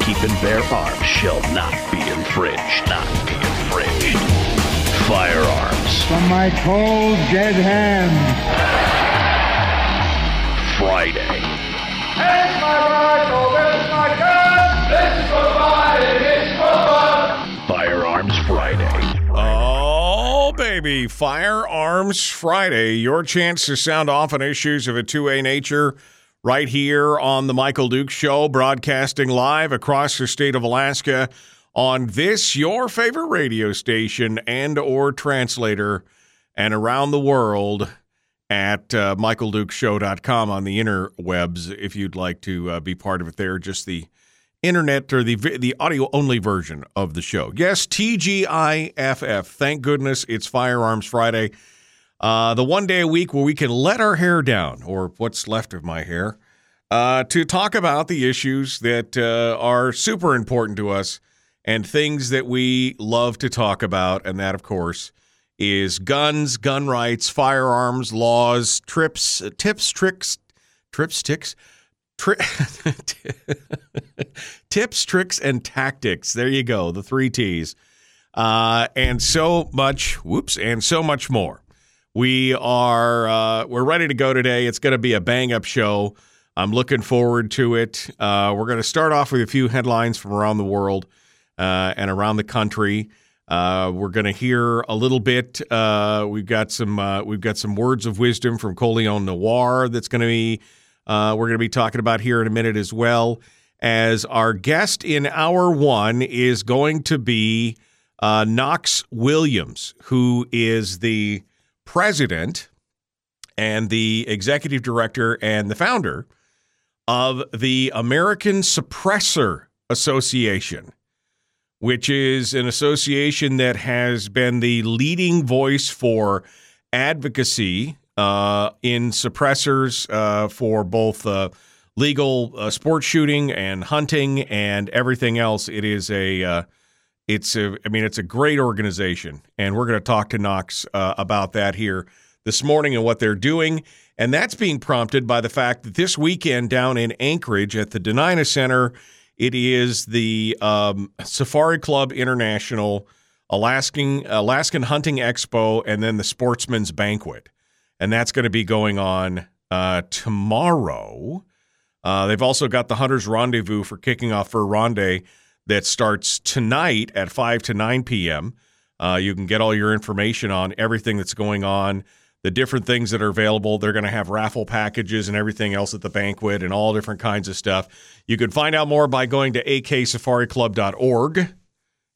The right keep and bear arms shall not be infringed. Not be infringed. Firearms From my cold, dead hands. Friday. Here's my rifle, there's my gun. This is for fun, it's for fun. Firearms Friday. Oh, baby. Firearms Friday. Your chance to sound off on issues of a 2A nature right here on The Michael Duke Show, broadcasting live across the state of Alaska on this, your favorite radio station and or translator, and around the world at uh, michaeldukeshow.com on the interwebs if you'd like to uh, be part of it there. Just the internet or the the audio only version of the show. Yes, TGIFF. Thank goodness it's Firearms Friday. Uh, the one day a week where we can let our hair down, or what's left of my hair, uh, to talk about the issues that uh, are super important to us and things that we love to talk about. And that, of course, is guns, gun rights, firearms, laws, trips, tips, tricks, trips, ticks, tri- tips, tricks, and tactics. There you go, the three T's. Uh, and so much, whoops, and so much more. We are uh, we're ready to go today. It's going to be a bang up show. I'm looking forward to it. Uh, we're going to start off with a few headlines from around the world uh, and around the country. Uh, we're going to hear a little bit. Uh, we've got some uh, we've got some words of wisdom from Colion Noir that's going to be we're going to be talking about here in a minute as well. As our guest in hour one is going to be Knox Williams, who is the president and the executive director and the founder of the American Suppressor Association which is an association that has been the leading voice for advocacy uh, in suppressors uh, for both uh, legal uh, sports shooting and hunting and everything else. It is a uh, it's a I mean it's a great organization, and we're going to talk to Knox uh, about that here this morning and what they're doing. And that's being prompted by the fact that this weekend down in Anchorage at the Dena'ina Center, it is the um, Safari Club International Alaskan Alaskan Hunting Expo, and then the Sportsman's Banquet, and that's going to be going on uh, tomorrow. Uh, they've also got the Hunters Rendezvous for kicking off Fur Rondy that starts tonight at five to nine p.m. Uh, you can get all your information on everything that's going on, the different things that are available. They're going to have raffle packages and everything else at the banquet and all different kinds of stuff. You can find out more by going to aksafariclub.org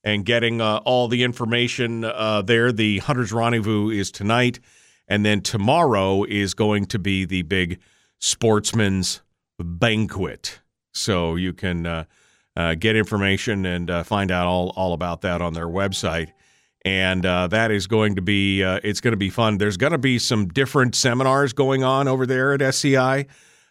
and getting uh, all the information uh, there. The Hunters Rendezvous is tonight, and then tomorrow is going to be the big Sportsman's Banquet. So you can uh, get information and uh, find out all, all about that on their website. And uh, that is going to be uh, it's going to be fun. There's going to be some different seminars going on over there at SCI.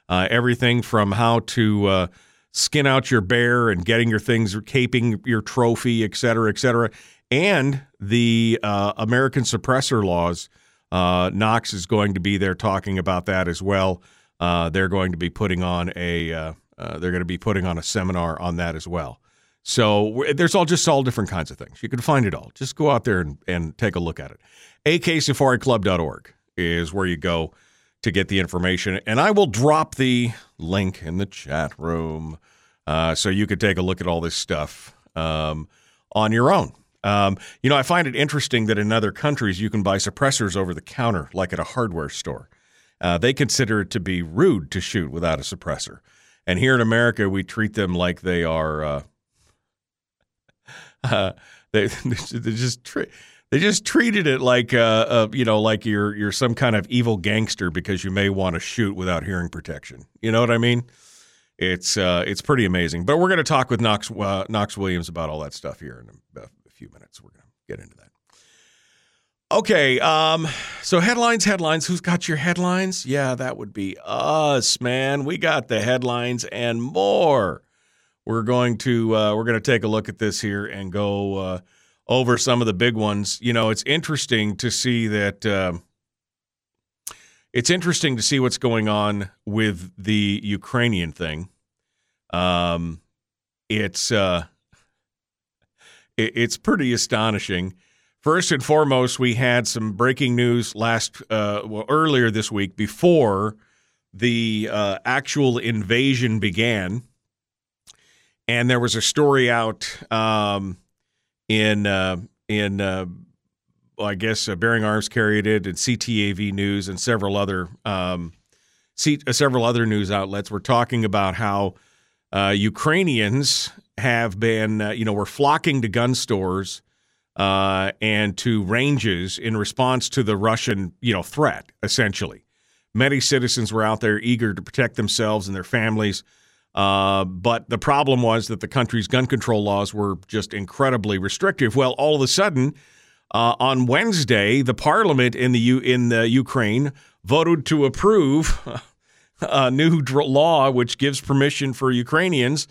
Uh, everything from how to uh, skin out your bear and getting your things, caping your trophy, et cetera, et cetera, and the American suppressor laws. Knox is going to be there talking about that as well. They're going to be putting on a uh, they're going to be putting on a seminar on that as well. So there's all just all different kinds of things. You can find it all. Just go out there and, and take a look at it. aksafariclub.org is where you go to get the information. And I will drop the link in the chat room uh, so you could take a look at all this stuff um, on your own. Um, you know, I find it interesting that in other countries you can buy suppressors over the counter, like at a hardware store. Uh, they consider it to be rude to shoot without a suppressor. And here in America, we treat them like they are. Uh, uh, they they just tri- They just treated it like, uh, uh, you know, like you're you're some kind of evil gangster because you may want to shoot without hearing protection. You know what I mean? It's uh, it's pretty amazing. But we're going to talk with Knox uh, Knox Williams about all that stuff here in a few minutes. We're going to get into that. Okay, um, so headlines, headlines. Who's got your headlines? Yeah, that would be us, man. We got the headlines and more. We're going to uh, we're going to take a look at this here and go uh, over some of the big ones. You know, it's interesting to see that. Uh, it's interesting to see what's going on with the Ukrainian thing. Um, it's uh, it, it's pretty astonishing. First and foremost, we had some breaking news last, uh, well, earlier this week before the uh, actual invasion began, and there was a story out um, in uh, in uh, well, I guess uh, Bearing Arms carried it, and CTV News, and several other um, C- uh, several other news outlets were talking about how Ukrainians have been, you know, were flocking to gun stores uh, and to ranges in response to the Russian, you know, threat. Essentially, many citizens were out there eager to protect themselves and their families. Uh, but the problem was that the country's gun control laws were just incredibly restrictive. Well, all of a sudden, uh, on Wednesday, the parliament in the U- in the Ukraine voted to approve a new law which gives permission for Ukrainians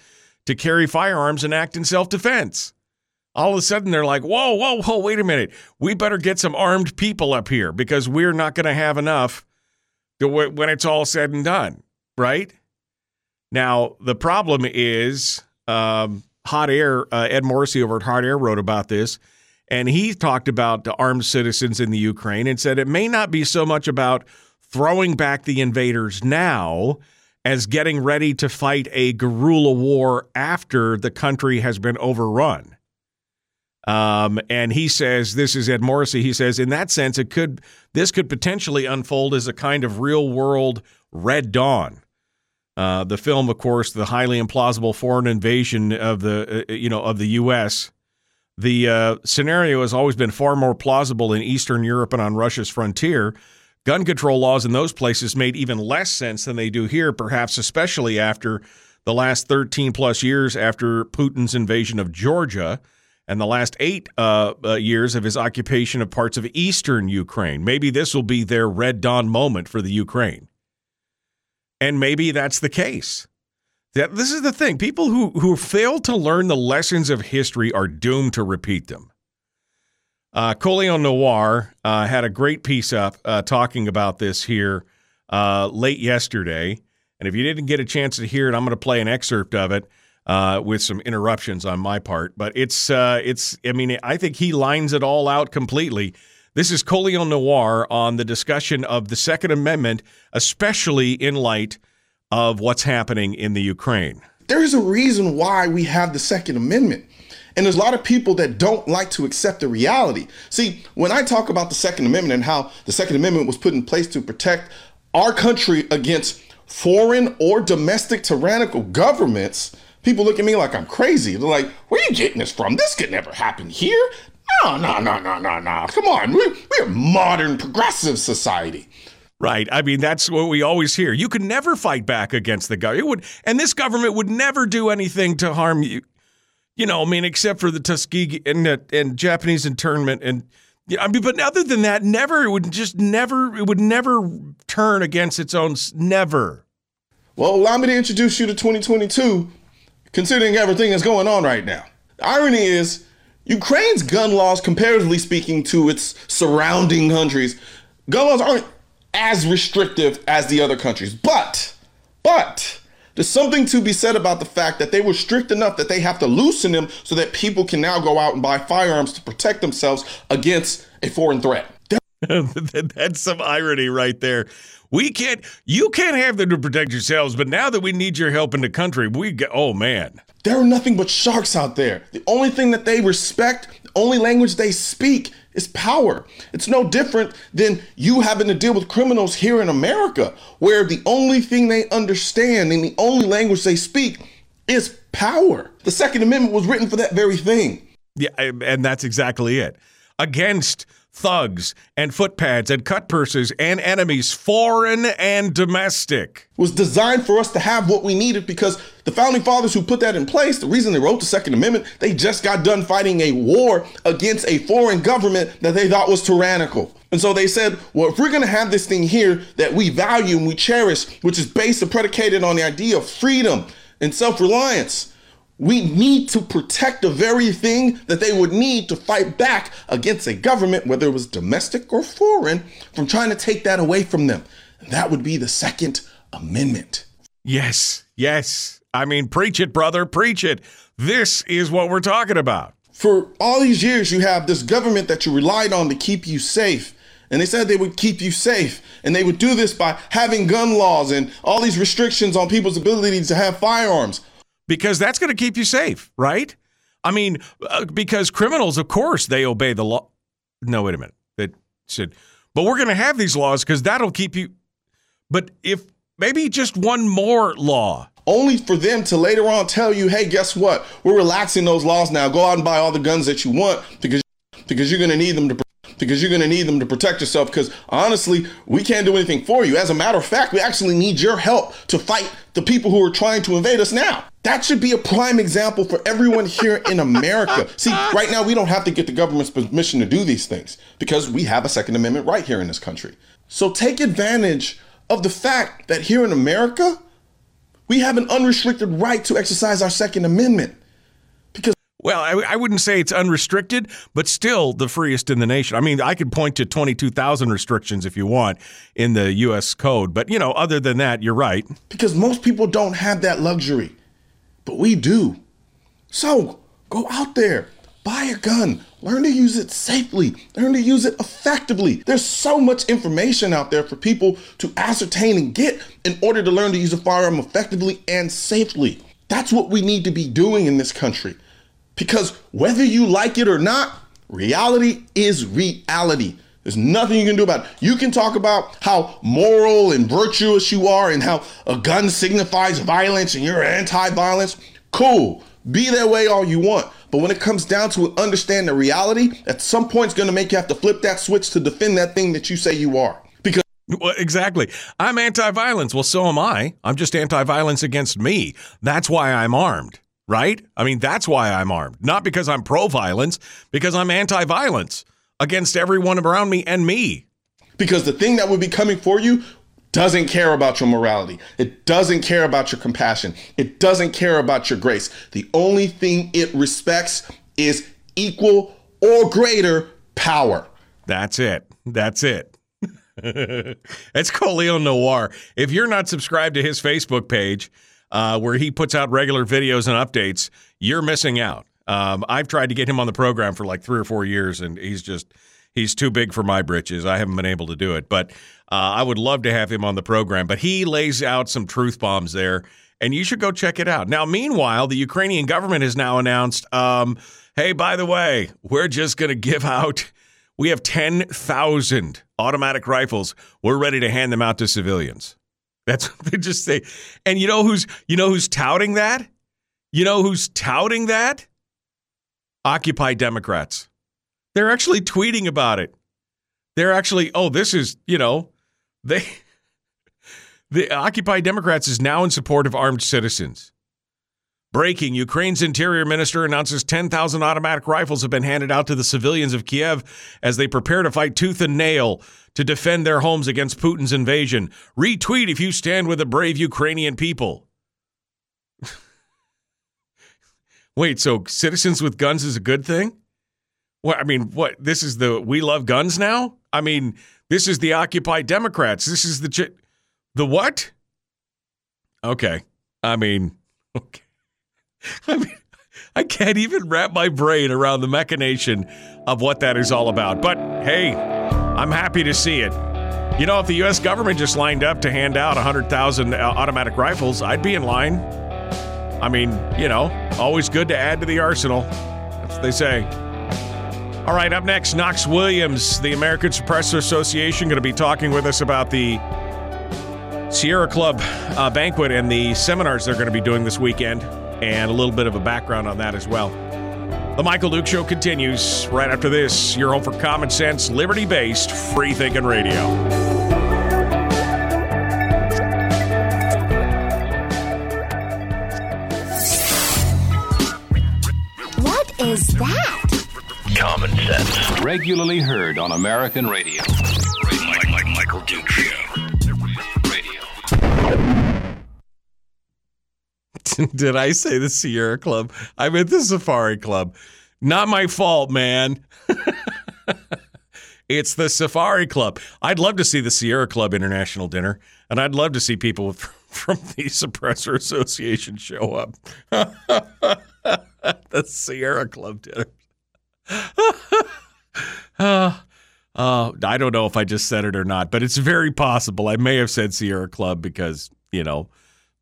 to carry firearms and act in self defense all of a sudden they're like, whoa, whoa, whoa, wait a minute. We better get some armed people up here because we're not going to have enough to w- when it's all said and done, right? Now, the problem is um, Hot Air, uh, Ed Morrissey over at Hot Air wrote about this, and he talked about the armed citizens in the Ukraine and said it may not be so much about throwing back the invaders now as getting ready to fight a guerrilla war after the country has been overrun. Um, and he says, this is Ed Morrissey. He says, in that sense, it could this could potentially unfold as a kind of real world Red Dawn. Uh, the film, of course, the highly implausible foreign invasion of the uh, you know of the U.S. The uh, scenario has always been far more plausible in Eastern Europe and on Russia's frontier. Gun control laws in those places made even less sense than they do here, perhaps especially after the last 13 plus years after Putin's invasion of Georgia and the last eight uh, uh, years of his occupation of parts of eastern Ukraine. Maybe this will be their Red Dawn moment for the Ukraine. And maybe that's the case. That this is the thing. People who, who fail to learn the lessons of history are doomed to repeat them. Uh, Noir uh, had a great piece up uh, talking about this here uh, late yesterday. And if you didn't get a chance to hear it, I'm going to play an excerpt of it uh, with some interruptions on my part. But it's uh, it's I mean I think he lines it all out completely. This is Colion Noir on the discussion of the Second Amendment, especially in light of what's happening in the Ukraine. There is a reason why we have the Second Amendment. And there's a lot of people that don't like to accept the reality. See, when I talk about the Second Amendment and how the Second Amendment was put in place to protect our country against foreign or domestic tyrannical governments, people look at me like I'm crazy. They're like, where are you getting this from? This could never happen here. No, no, no, no, no, no. Come on. We're, we're a modern progressive society. Right. I mean, that's what we always hear. You can never fight back against the government. Would, and this government would never do anything to harm you. You know, I mean, except for the Tuskegee and, and Japanese internment, and I mean, but other than that, never. It would just never. It would never turn against its own. Never. Well, allow me to introduce you to 2022 considering everything that's going on right now. The irony is, Ukraine's gun laws, comparatively speaking to its surrounding countries, gun laws aren't as restrictive as the other countries. But, but, there's something to be said about the fact that they were strict enough that they have to loosen them so that people can now go out and buy firearms to protect themselves against a foreign threat. That's some irony right there. We can't, you can't have them to protect yourselves, but now that we need your help in the country, we get, oh man. There are nothing but sharks out there. The only thing that they respect, the only language they speak is power. It's no different than you having to deal with criminals here in America, where the only thing they understand and the only language they speak is power. The Second Amendment was written for that very thing. Yeah, and that's exactly it. against thugs and footpads and cut purses and enemies, foreign and domestic. was designed for us to have what we needed because the founding fathers who put that in place, the reason they wrote the Second Amendment, they just got done fighting a war against a foreign government that they thought was tyrannical. And so they said, well, if we're going to have this thing here that we value and we cherish, which is based and predicated on the idea of freedom and self reliance, we need to protect the very thing that they would need to fight back against a government, whether it was domestic or foreign, from trying to take that away from them. And that would be the Second Amendment. Yes, yes. I mean, preach it, brother, preach it. This is what we're talking about. For all these years, you have this government that you relied on to keep you safe. And they said they would keep you safe. And they would do this by having gun laws and all these restrictions on people's ability to have firearms. Because that's going to keep you safe, right? I mean, uh, because criminals, of course, they obey the law. No, wait a minute. That said, but we're going to have these laws because that'll keep you. But if maybe just one more law, only for them to later on tell you, hey, guess what? We're relaxing those laws now. Go out and buy all the guns that you want because because you're going to need them to because you're going to need them to protect yourself because honestly, we can't do anything for you. As a matter of fact, we actually need your help to fight the people who are trying to invade us now. That should be a prime example for everyone here in America. See, right now we don't have to get the government's permission to do these things because we have a second amendment right here in this country. So take advantage of the fact that here in America, we have an unrestricted right to exercise our Second Amendment. Well, I, I, wouldn't say it's unrestricted, but still the freest in the nation. I mean, I could point to 22,000 restrictions if you want in the U.S. code, but you know, other than that, you're right. Because most people don't have that luxury, but we do. So go out there, buy a gun, learn to use it safely, learn to use it effectively. There's so much information out there for people to ascertain and get in order to learn to use a firearm effectively and safely. That's what we need to be doing in this country. Because whether you like it or not, reality is reality. There's nothing you can do about it. You can talk about how moral and virtuous you are and how a gun signifies violence and you're anti violence. Cool. Be that way all you want. But when it comes down to it, understand the reality, at some point it's going to make you have to flip that switch to defend that thing that you say you are. Because well, exactly. I'm anti violence. Well, so am I. I'm just anti violence against me. That's why I'm armed right? I mean, that's why I'm armed. Not because I'm pro violence, because I'm anti violence against everyone around me and me. Because the thing that would be coming for you doesn't care about your morality. It doesn't care about your compassion. It doesn't care about your grace. The only thing it respects is equal or greater power. That's it. That's it. it's Colion Noir. If you're not subscribed to his Facebook page, uh, where he puts out regular videos and updates, you're missing out. Um, I've tried to get him on the program for like three or four years, and he's just he's too big for my britches. I haven't been able to do it, but uh, I would love to have him on the program. But he lays out some truth bombs there, and you should go check it out. Now, meanwhile, the Ukrainian government has now announced, um, "Hey, by the way, we're just going to give out." We have 10,000 automatic rifles. We're ready to hand them out to civilians. That's what they just say. And you know who's you know who's touting that? You know who's touting that? Occupy Democrats. They're actually tweeting about it. They're actually, oh, this is, you know, they the Occupy Democrats is now in support of armed citizens. Breaking Ukraine's interior minister announces 10,000 automatic rifles have been handed out to the civilians of Kiev as they prepare to fight tooth and nail to defend their homes against Putin's invasion. Retweet if you stand with the brave Ukrainian people. Wait, so citizens with guns is a good thing? What I mean, what this is the we love guns now? I mean, this is the Occupy Democrats. This is the the what? Okay. I mean, okay. I mean, I can't even wrap my brain around the machination of what that is all about. But hey, I'm happy to see it. You know, if the U.S. government just lined up to hand out 100,000 uh, automatic rifles, I'd be in line. I mean, you know, always good to add to the arsenal. That's what they say. All right, up next, Knox Williams, the American Suppressor Association, going to be talking with us about the Sierra Club uh, banquet and the seminars they're going to be doing this weekend and a little bit of a background on that as well. The Michael Duke Show continues right after this. Your home for common sense, liberty based, free thinking radio. What is that? Common sense. Regularly heard on American radio. Mike, Mike, Michael Duke Show. Did I say the Sierra Club? I meant the Safari Club. Not my fault, man. it's the Safari Club. I'd love to see the Sierra Club International Dinner, and I'd love to see people from the Suppressor Association show up. the Sierra Club Dinner. uh, uh, I don't know if I just said it or not, but it's very possible. I may have said Sierra Club because, you know,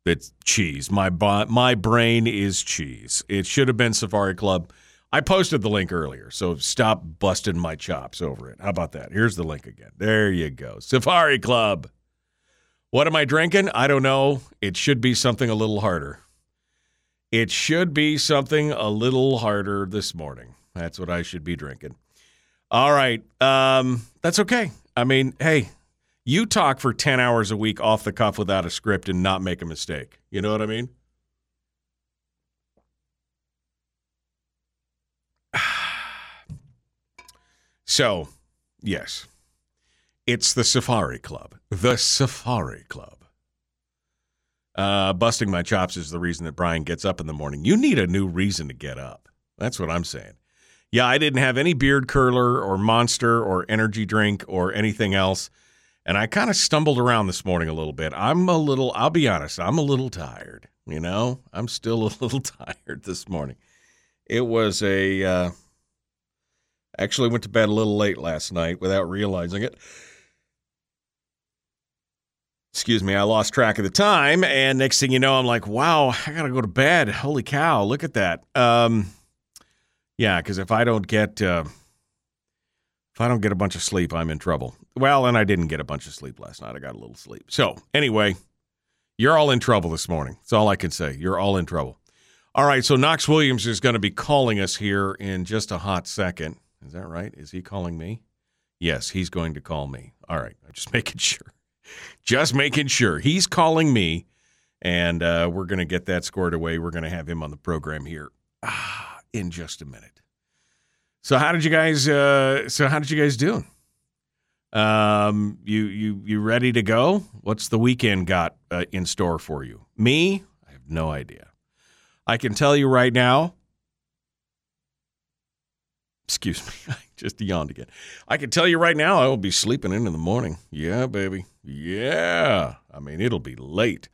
it's cheese. My my brain is cheese. It should have been Safari Club. I posted the link earlier, so stop busting my chops over it. How about that? Here's the link again. There you go. Safari Club. What am I drinking? I don't know. It should be something a little harder. It should be something a little harder this morning. That's what I should be drinking. All right. Um, that's okay. I mean, hey, you talk for 10 hours a week off the cuff without a script and not make a mistake. You know what I mean? So, yes, it's the Safari Club. The Safari Club. Uh, busting my chops is the reason that Brian gets up in the morning. You need a new reason to get up. That's what I'm saying. Yeah, I didn't have any beard curler or monster or energy drink or anything else. And I kind of stumbled around this morning a little bit. I'm a little, I'll be honest, I'm a little tired. You know, I'm still a little tired this morning. It was a, uh, actually went to bed a little late last night without realizing it. Excuse me, I lost track of the time. And next thing you know, I'm like, wow, I got to go to bed. Holy cow, look at that. Um, yeah, because if I don't get, uh, if I don't get a bunch of sleep, I'm in trouble. Well, and I didn't get a bunch of sleep last night. I got a little sleep. So, anyway, you're all in trouble this morning. That's all I can say. You're all in trouble. All right, so Knox Williams is going to be calling us here in just a hot second. Is that right? Is he calling me? Yes, he's going to call me. All right, I'm just making sure. Just making sure. He's calling me, and uh, we're going to get that squared away. We're going to have him on the program here ah, in just a minute. So how did you guys? Uh, so how did you guys do? Um, you you you ready to go? What's the weekend got uh, in store for you? Me, I have no idea. I can tell you right now. Excuse me, I just yawned again. I can tell you right now, I will be sleeping in in the morning. Yeah, baby. Yeah. I mean, it'll be late,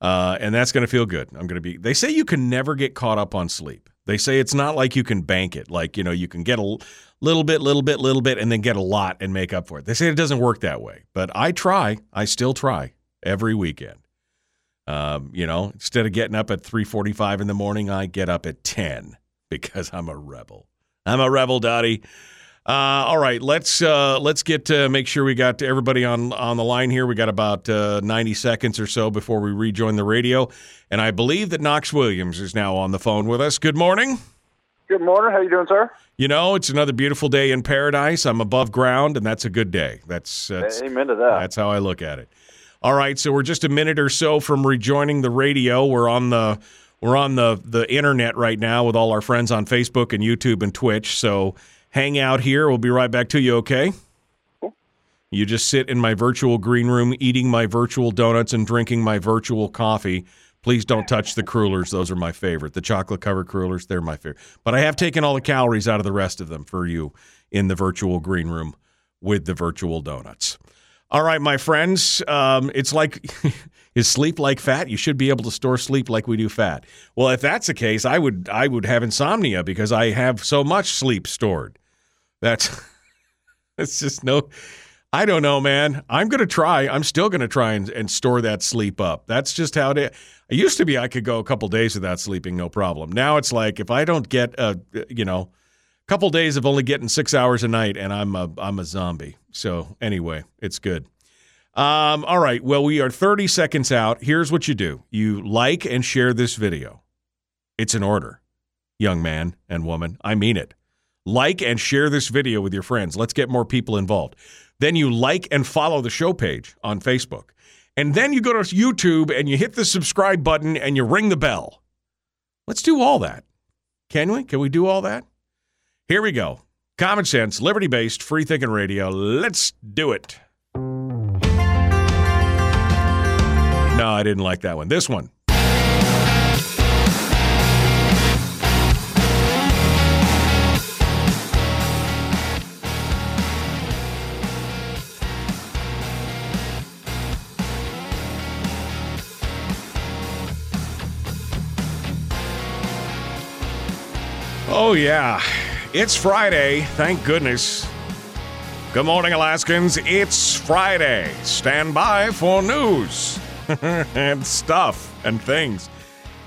uh, and that's going to feel good. I'm going to be. They say you can never get caught up on sleep. They say it's not like you can bank it. Like you know, you can get a little bit, little bit, little bit, and then get a lot and make up for it. They say it doesn't work that way, but I try. I still try every weekend. Um, you know, instead of getting up at 3:45 in the morning, I get up at 10 because I'm a rebel. I'm a rebel, Dottie. Uh, all right, let's uh, let's get to make sure we got everybody on on the line here. We got about uh, 90 seconds or so before we rejoin the radio, and I believe that Knox Williams is now on the phone with us. Good morning. Good morning. How you doing, sir? You know, it's another beautiful day in paradise. I'm above ground, and that's a good day. That's, that's amen to that. That's how I look at it. All right, so we're just a minute or so from rejoining the radio. We're on the we're on the the internet right now with all our friends on Facebook and YouTube and Twitch. So hang out here. We'll be right back to you. Okay. Cool. You just sit in my virtual green room, eating my virtual donuts and drinking my virtual coffee. Please don't touch the crullers. Those are my favorite. The chocolate covered crullers, they're my favorite. But I have taken all the calories out of the rest of them for you in the virtual green room with the virtual donuts. All right, my friends, um, it's like is sleep like fat? You should be able to store sleep like we do fat. Well, if that's the case, I would I would have insomnia because I have so much sleep stored. That's it's just no I don't know, man. I'm going to try. I'm still going to try and, and, store that sleep up. That's just how it. It used to be I could go a couple days without sleeping, no problem. Now it's like if I don't get a, you know, couple days of only getting six hours a night, and I'm a I'm a zombie. So anyway, it's good. Um, all right. Well, we are 30 seconds out. Here's what you do: you like and share this video. It's an order. young man and woman. I mean it. Like and share this video with your friends. Let's get more people involved. Then you like and follow the show page on Facebook. And then you go to YouTube and you hit the subscribe button and you ring the bell. Let's do all that. Can we? Can we do all that? Here we go. Common sense, liberty based, free thinking radio. Let's do it. No, I didn't like that one. This one. Oh, yeah. It's Friday. Thank goodness. Good morning, Alaskans. It's Friday. Stand by for news and stuff and things.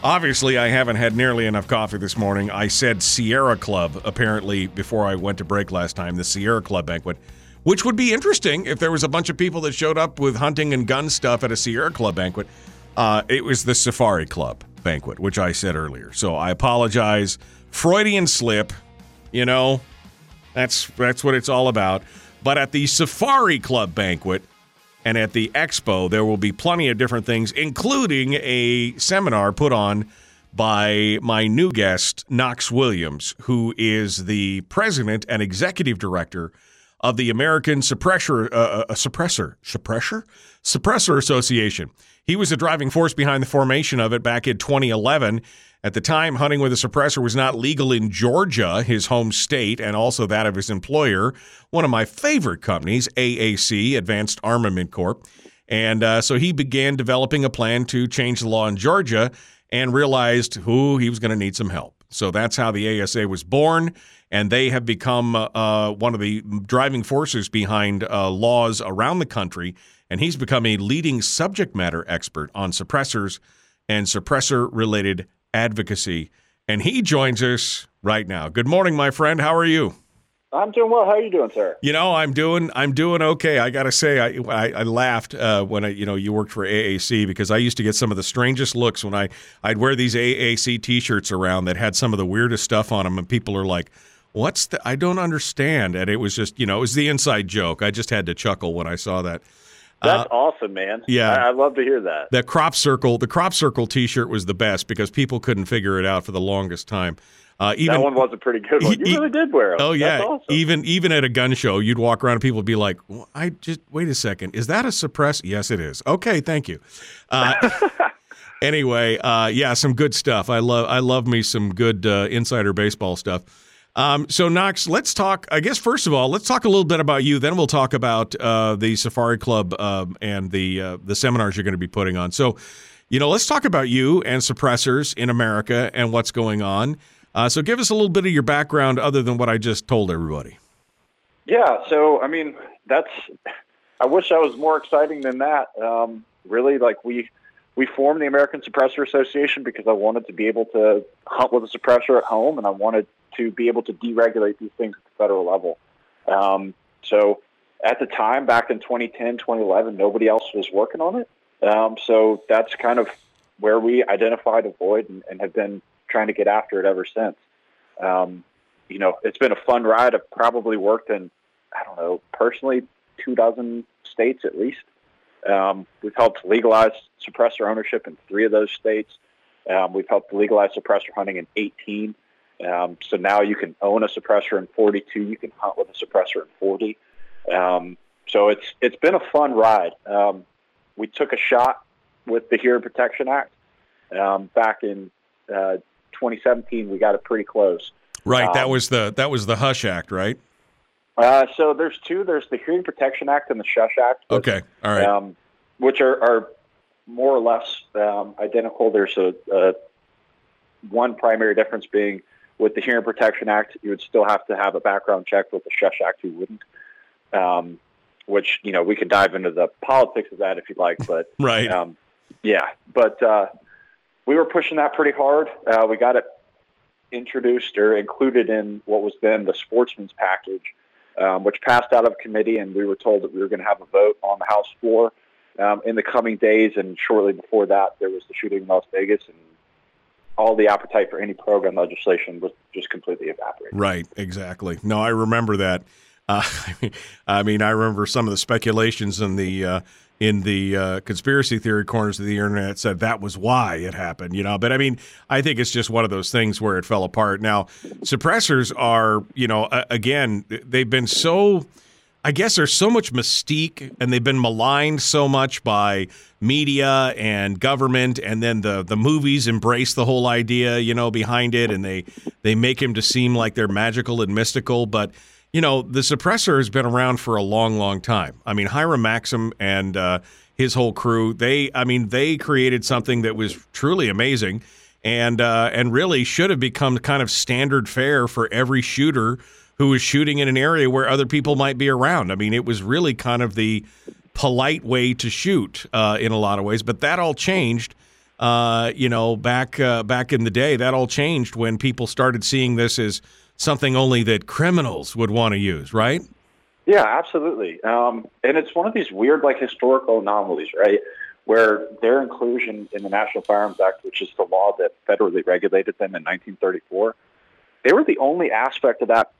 Obviously, I haven't had nearly enough coffee this morning. I said Sierra Club, apparently, before I went to break last time, the Sierra Club banquet, which would be interesting if there was a bunch of people that showed up with hunting and gun stuff at a Sierra Club banquet. Uh, it was the Safari Club banquet, which I said earlier. So I apologize. Freudian slip, you know, that's that's what it's all about. But at the Safari Club banquet and at the expo, there will be plenty of different things, including a seminar put on by my new guest, Knox Williams, who is the president and executive director of the American Suppressor uh, uh, Suppressor Suppressor Suppressor Association. He was the driving force behind the formation of it back in 2011. At the time, hunting with a suppressor was not legal in Georgia, his home state, and also that of his employer, one of my favorite companies, AAC, Advanced Armament Corp. And uh, so he began developing a plan to change the law in Georgia and realized who he was going to need some help. So that's how the ASA was born, and they have become uh, one of the driving forces behind uh, laws around the country. And he's become a leading subject matter expert on suppressors and suppressor related advocacy. And he joins us right now. Good morning, my friend. How are you? I'm doing well. How are you doing, sir? You know, I'm doing I'm doing okay. I got to say, I I, I laughed uh, when I you know you worked for AAC because I used to get some of the strangest looks when I I'd wear these AAC T-shirts around that had some of the weirdest stuff on them, and people are like, "What's the? I don't understand." And it was just you know it was the inside joke. I just had to chuckle when I saw that. That's uh, awesome, man. Yeah, I, I, love to hear that. The crop circle, the crop circle T-shirt was the best because people couldn't figure it out for the longest time. Uh, even, that one was a pretty good one. You really did wear them. Oh yeah, awesome. even even at a gun show, you'd walk around and people would be like, well, "I just wait a second, is that a suppress?" Yes, it is. Okay, thank you. Uh, anyway, uh, yeah, some good stuff. I love I love me some good uh, insider baseball stuff. Um, so Knox, let's talk. I guess first of all, let's talk a little bit about you. Then we'll talk about uh, the Safari Club um, and the uh, the seminars you're going to be putting on. So, you know, let's talk about you and suppressors in America and what's going on. Uh, so give us a little bit of your background other than what I just told everybody. Yeah, so I mean, that's. I wish that was more exciting than that. Um, really, like we we formed the American Suppressor Association because I wanted to be able to hunt with a suppressor at home, and I wanted to be able to deregulate these things at the federal level. Um, so at the time, back in 2010, 2011, nobody else was working on it. Um, so that's kind of where we identified a void and, and have been trying to get after it ever since. Um, you know, it's been a fun ride. I've probably worked in, I don't know, personally, two dozen states at least. Um, we've helped legalize suppressor ownership in three of those states. Um, we've helped legalize suppressor hunting in 18. Um, so now you can own a suppressor in 42. You can hunt with a suppressor in 40. Um, so it's it's been a fun ride. Um, we took a shot with the Hearing Protection Act um, back in uh, 2017, we got it pretty close. Right. Um, that was the that was the Hush Act, right? Uh, so there's two. There's the Hearing Protection Act and the Shush Act. okay. All right. Um, which are, are more or less um, identical. There's a, a, one primary difference being with the Hearing Protection Act, you would still have to have a background check. With the Shush Act, you wouldn't. Um, which you know we could dive into the politics of that if you'd like, but right. Um, yeah, but uh, we were pushing that pretty hard. Uh, we got it introduced or included in what was then the sportsman's package, um, which passed out of committee, and we were told that we were going to have a vote on the House floor um, in the coming days. And shortly before that, there was the shooting in Las Vegas, and all the appetite for any pro-gun legislation was just completely evaporated. Right, exactly. No, I remember that. Uh, I mean, I remember some of the speculations in the uh, in the uh, conspiracy theory corners of the internet said that was why it happened. You know, but I mean, I think it's just one of those things where it fell apart. Now, suppressors are, you know, again, they've been so. I guess there's so much mystique, and they've been maligned so much by media and government, and then the the movies embrace the whole idea, you know, behind it, and they they make him to seem like they're magical and mystical, but you know, the suppressor has been around for a long, long time. I mean, Hiram Maxim and uh, his whole crew, they, I mean, they created something that was truly amazing and uh, and really should have become kind of standard fare for every shooter who was shooting in an area where other people might be around. I mean, it was really kind of the polite way to shoot uh, in a lot of ways, but that all changed. Uh, you know, back uh, back in the day, that all changed when people started seeing this as something only that criminals would want to use, right? Yeah, absolutely. Um, and it's one of these weird, like, historical anomalies, right? Where their inclusion in the National Firearms Act, which is the law that federally regulated them in 1934, they were the only aspect of that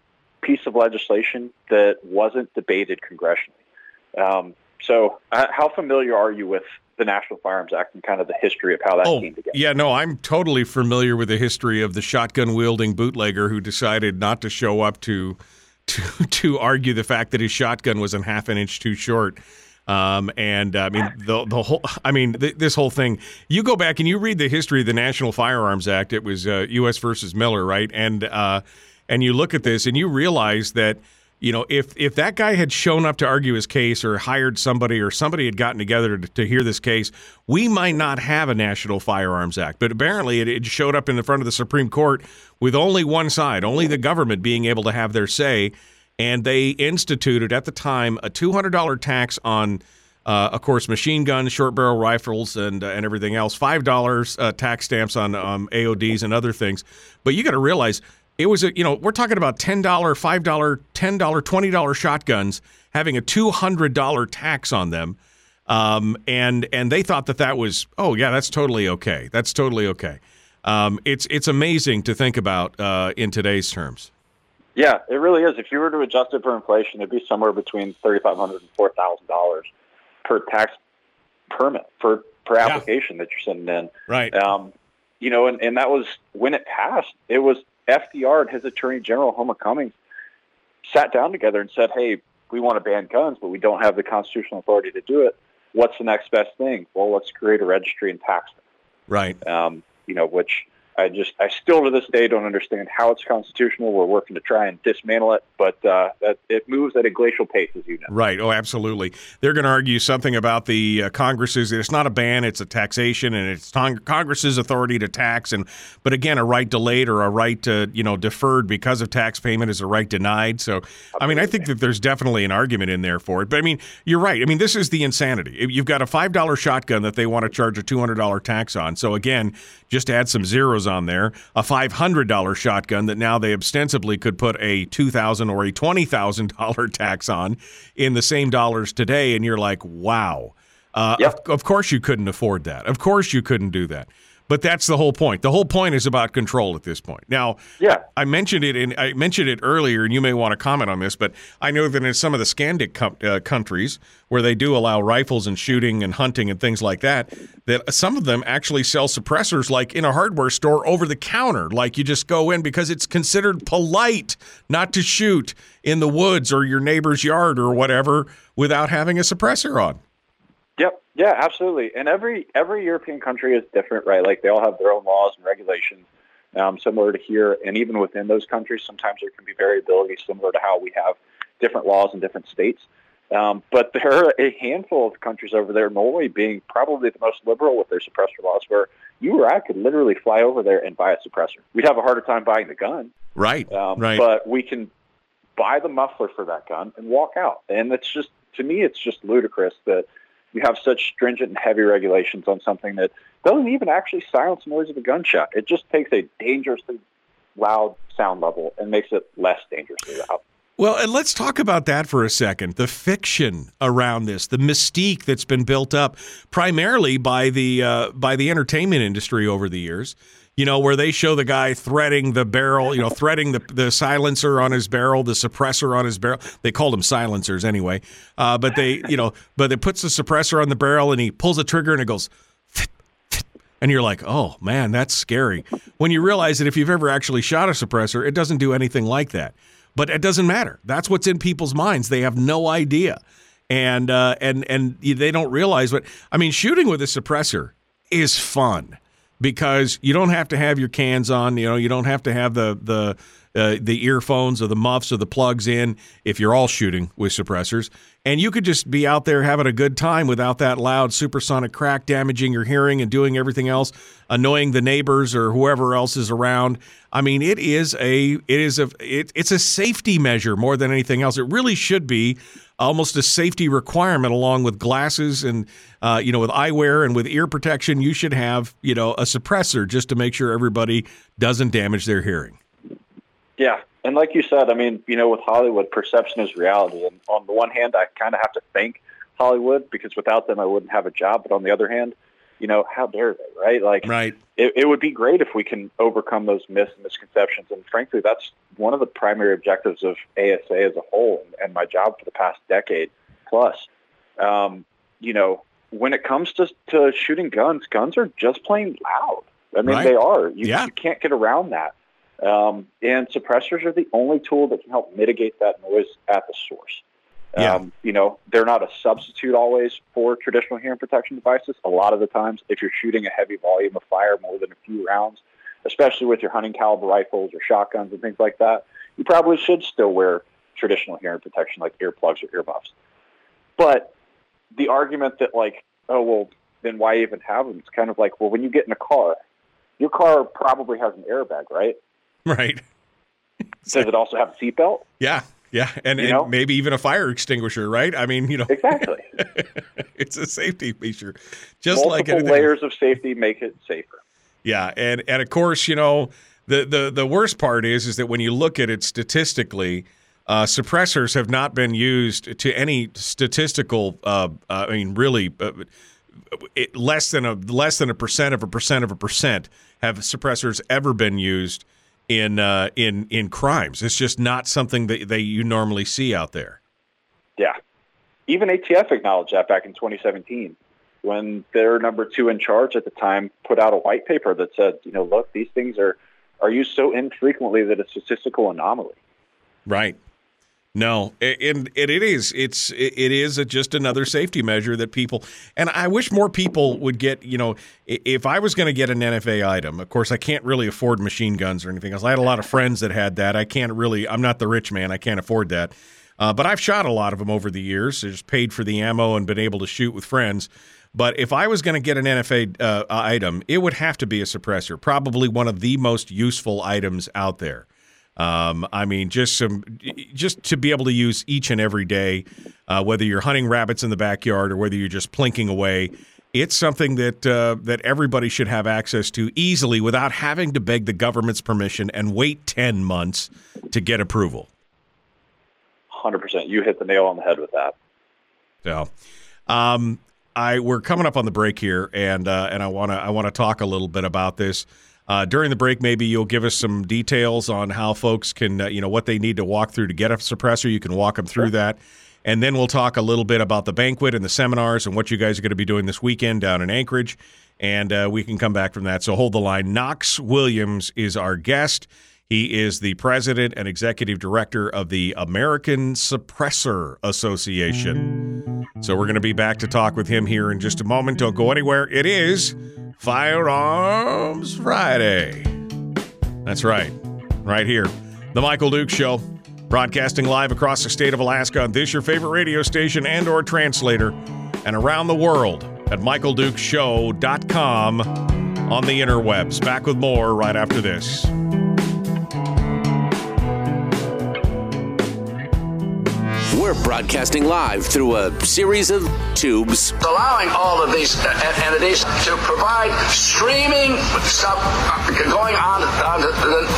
piece of legislation that wasn't debated congressionally. Um, so, uh, how familiar are you with the National Firearms Act and kind of the history of how that oh, came together. Yeah, no, I'm totally familiar with the history of the shotgun wielding bootlegger who decided not to show up to to to argue the fact that his shotgun was a half an inch too short. Um, and uh, I mean the the whole I mean th- this whole thing. You go back and you read the history of the National Firearms Act. It was uh, U.S. versus Miller, right? And uh, and you look at this and you realize that you know, if if that guy had shown up to argue his case or hired somebody or somebody had gotten together to, to hear this case, we might not have a National Firearms Act. But apparently, it, it, showed up in the front of the Supreme Court with only one side, only the government being able to have their say, and they instituted at the time a two hundred dollar tax on. Uh, of course, machine guns, short barrel rifles, and uh, and everything else. Five dollars uh, tax stamps on um, AOWs and other things. But you got to realize it was a, you know, we're talking about $10, $5, $10, $20 shotguns having a $200 tax on them. Um, and and they thought that that was, oh, yeah, that's totally okay. That's totally okay. Um, it's it's amazing to think about uh, in today's terms. Yeah, it really is. If you were to adjust it for inflation, it'd be somewhere between $3,500 and $4,000 per tax permit, per, per application yeah. that you're sending in. Right. Um, you know, and, and that was when it passed, it was FDR and his Attorney General Homer Cummings sat down together and said, "Hey, we want to ban guns, but we don't have the constitutional authority to do it. What's the next best thing? Well, let's create a registry and tax them." Right. Um, you know, which I just, I still to this day don't understand how it's constitutional. We're working to try and dismantle it, but uh, that, it moves at a glacial pace, as you know. Right. Oh, absolutely. They're going to argue something about the uh, Congress's. It's not a ban; it's a taxation, and it's Congress's authority to tax. And but again, a right delayed or a right to, you know deferred because of tax payment is a right denied. So, absolutely. I mean, I think that there's definitely an argument in there for it. But I mean, you're right. I mean, this is the insanity. You've got a five dollar shotgun that they want to charge a two hundred dollar tax on. So again, just add some zeros on there, a $500 shotgun that now they ostensibly could put a 2,000 or a $20,000 tax on in the same dollars today. And you're like, wow. Uh, yep. of, of course you couldn't afford that. Of course you couldn't do that. But that's the whole point. The whole point is about control at this point. Now, yeah, I mentioned it in I mentioned it earlier, and you may want to comment on this. But I know that in some of the Scandic com- uh, countries where they do allow rifles and shooting and hunting and things like that, that some of them actually sell suppressors like in a hardware store over the counter. Like you just go in because it's considered polite not to shoot in the woods or your neighbor's yard or whatever without having a suppressor on. Yeah, absolutely. And every every European country is different, right? Like they all have their own laws and regulations, um, similar to here. And even within those countries, sometimes there can be variability, similar to how we have different laws in different states. Um, but there are a handful of countries over there, Norway being probably the most liberal with their suppressor laws, where you or I could literally fly over there and buy a suppressor. We'd have a harder time buying the gun. Right. Um, right. But we can buy the muffler for that gun and walk out. And it's just, to me, it's just ludicrous that you have such stringent and heavy regulations on something that doesn't even actually silence the noise of a gunshot. It just takes a dangerously loud sound level and makes it less dangerously loud. Well, and let's talk about that for a second. The fiction around this, the mystique that's been built up primarily by the uh, by the entertainment industry over the years. You know, where they show the guy threading the barrel, you know, threading the, the silencer on his barrel, the suppressor on his barrel. They called them silencers anyway. Uh, but they, you know, but it puts the suppressor on the barrel and he pulls the trigger and it goes, and you're like, oh man, that's scary. When you realize that if you've ever actually shot a suppressor, it doesn't do anything like that. But it doesn't matter. That's what's in people's minds. They have no idea, and uh, and and they don't realize what I mean. Shooting with a suppressor is fun because you don't have to have your cans on. You know, you don't have to have the the uh, the earphones or the muffs or the plugs in if you're all shooting with suppressors. And you could just be out there having a good time without that loud supersonic crack damaging your hearing and doing everything else, annoying the neighbors or whoever else is around. I mean, it is a it is a it, it's a safety measure more than anything else. It really should be almost a safety requirement along with glasses and uh, you know with eyewear and with ear protection. You should have you know a suppressor just to make sure everybody doesn't damage their hearing. Yeah, and like you said, I mean, you know, with Hollywood, perception is reality. And on the one hand, I kind of have to thank Hollywood because without them, I wouldn't have a job. But on the other hand, you know, how dare they, right? Like, right. It, it would be great if we can overcome those myths and misconceptions. And frankly, that's one of the primary objectives of ASA as a whole and, and my job for the past decade plus. Um, you know, when it comes to, to shooting guns, guns are just plain loud. I mean, Right. they are. You, Yeah. you can't get around that. Um, and suppressors are the only tool that can help mitigate that noise at the source. Yeah. Um, you know, they're not a substitute always for traditional hearing protection devices. A lot of the times, if you're shooting a heavy volume of fire, more than a few rounds, especially with your hunting caliber rifles or shotguns and things like that, you probably should still wear traditional hearing protection like earplugs or earmuffs. But the argument that like, oh well, then why even have them? It's kind of like, well, when you get in a car, your car probably has an airbag, right? Right. Does it also have a seatbelt? Yeah. Yeah. And, and maybe even a fire extinguisher, right? I mean, you know, Exactly. it's a safety feature, just Multiple like anything. layers of safety make it safer. Yeah, and and of course, you know, the the the worst part is is that when you look at it statistically, uh, suppressors have not been used to any statistical. Uh, uh, I mean, really, uh, it, less than a less than a percent of a percent of a percent have suppressors ever been used in uh, in in crimes. It's just not something that they you normally see out there. Yeah. Even ATF acknowledged that back in 2017 when their number two in charge at the time put out a white paper that said, you know, look, these things are, are used so infrequently that it's a statistical anomaly. Right. No, and it, is. It's it it is a, just another safety measure that people. And I wish more people would get. You know, if I was going to get an NFA item, of course I can't really afford machine guns or anything else. I had a lot of friends that had that. I can't really. I'm not the rich man. I can't afford that. Uh, but I've shot a lot of them over the years. I just paid for the ammo and been able to shoot with friends. But if I was going to get an NFA uh, item, it would have to be a suppressor, probably one of the most useful items out there. Um, I mean, just some, just to be able to use each and every day, uh, whether you're hunting rabbits in the backyard or whether you're just plinking away. It's something that uh, that everybody should have access to easily without having to beg the government's permission and wait ten months to get approval. 100%. You hit the nail on the head with that. So, um, I we're coming up on the break here, and uh, and I want to I want to talk a little bit about this. Uh, during the break, maybe you'll give us some details on how folks can, uh, you know, what they need to walk through to get a suppressor. You can walk them through that. And then we'll talk a little bit about the banquet and the seminars and what you guys are going to be doing this weekend down in Anchorage. And uh, we can come back from that. So hold the line. Knox Williams is our guest. He is the president and executive director of the American Suppressor Association. So we're going to be back to talk with him here in just a moment. Don't go anywhere. It is Firearms Friday. That's right. Right here. The Michael Duke Show. Broadcasting live across the state of Alaska on this your favorite radio station and or translator and around the world at michaeldukeshow.com on the interwebs. Back with more right after this. We're broadcasting live through a series of tubes. allowing all of these uh, entities to provide streaming stuff uh, going on on the,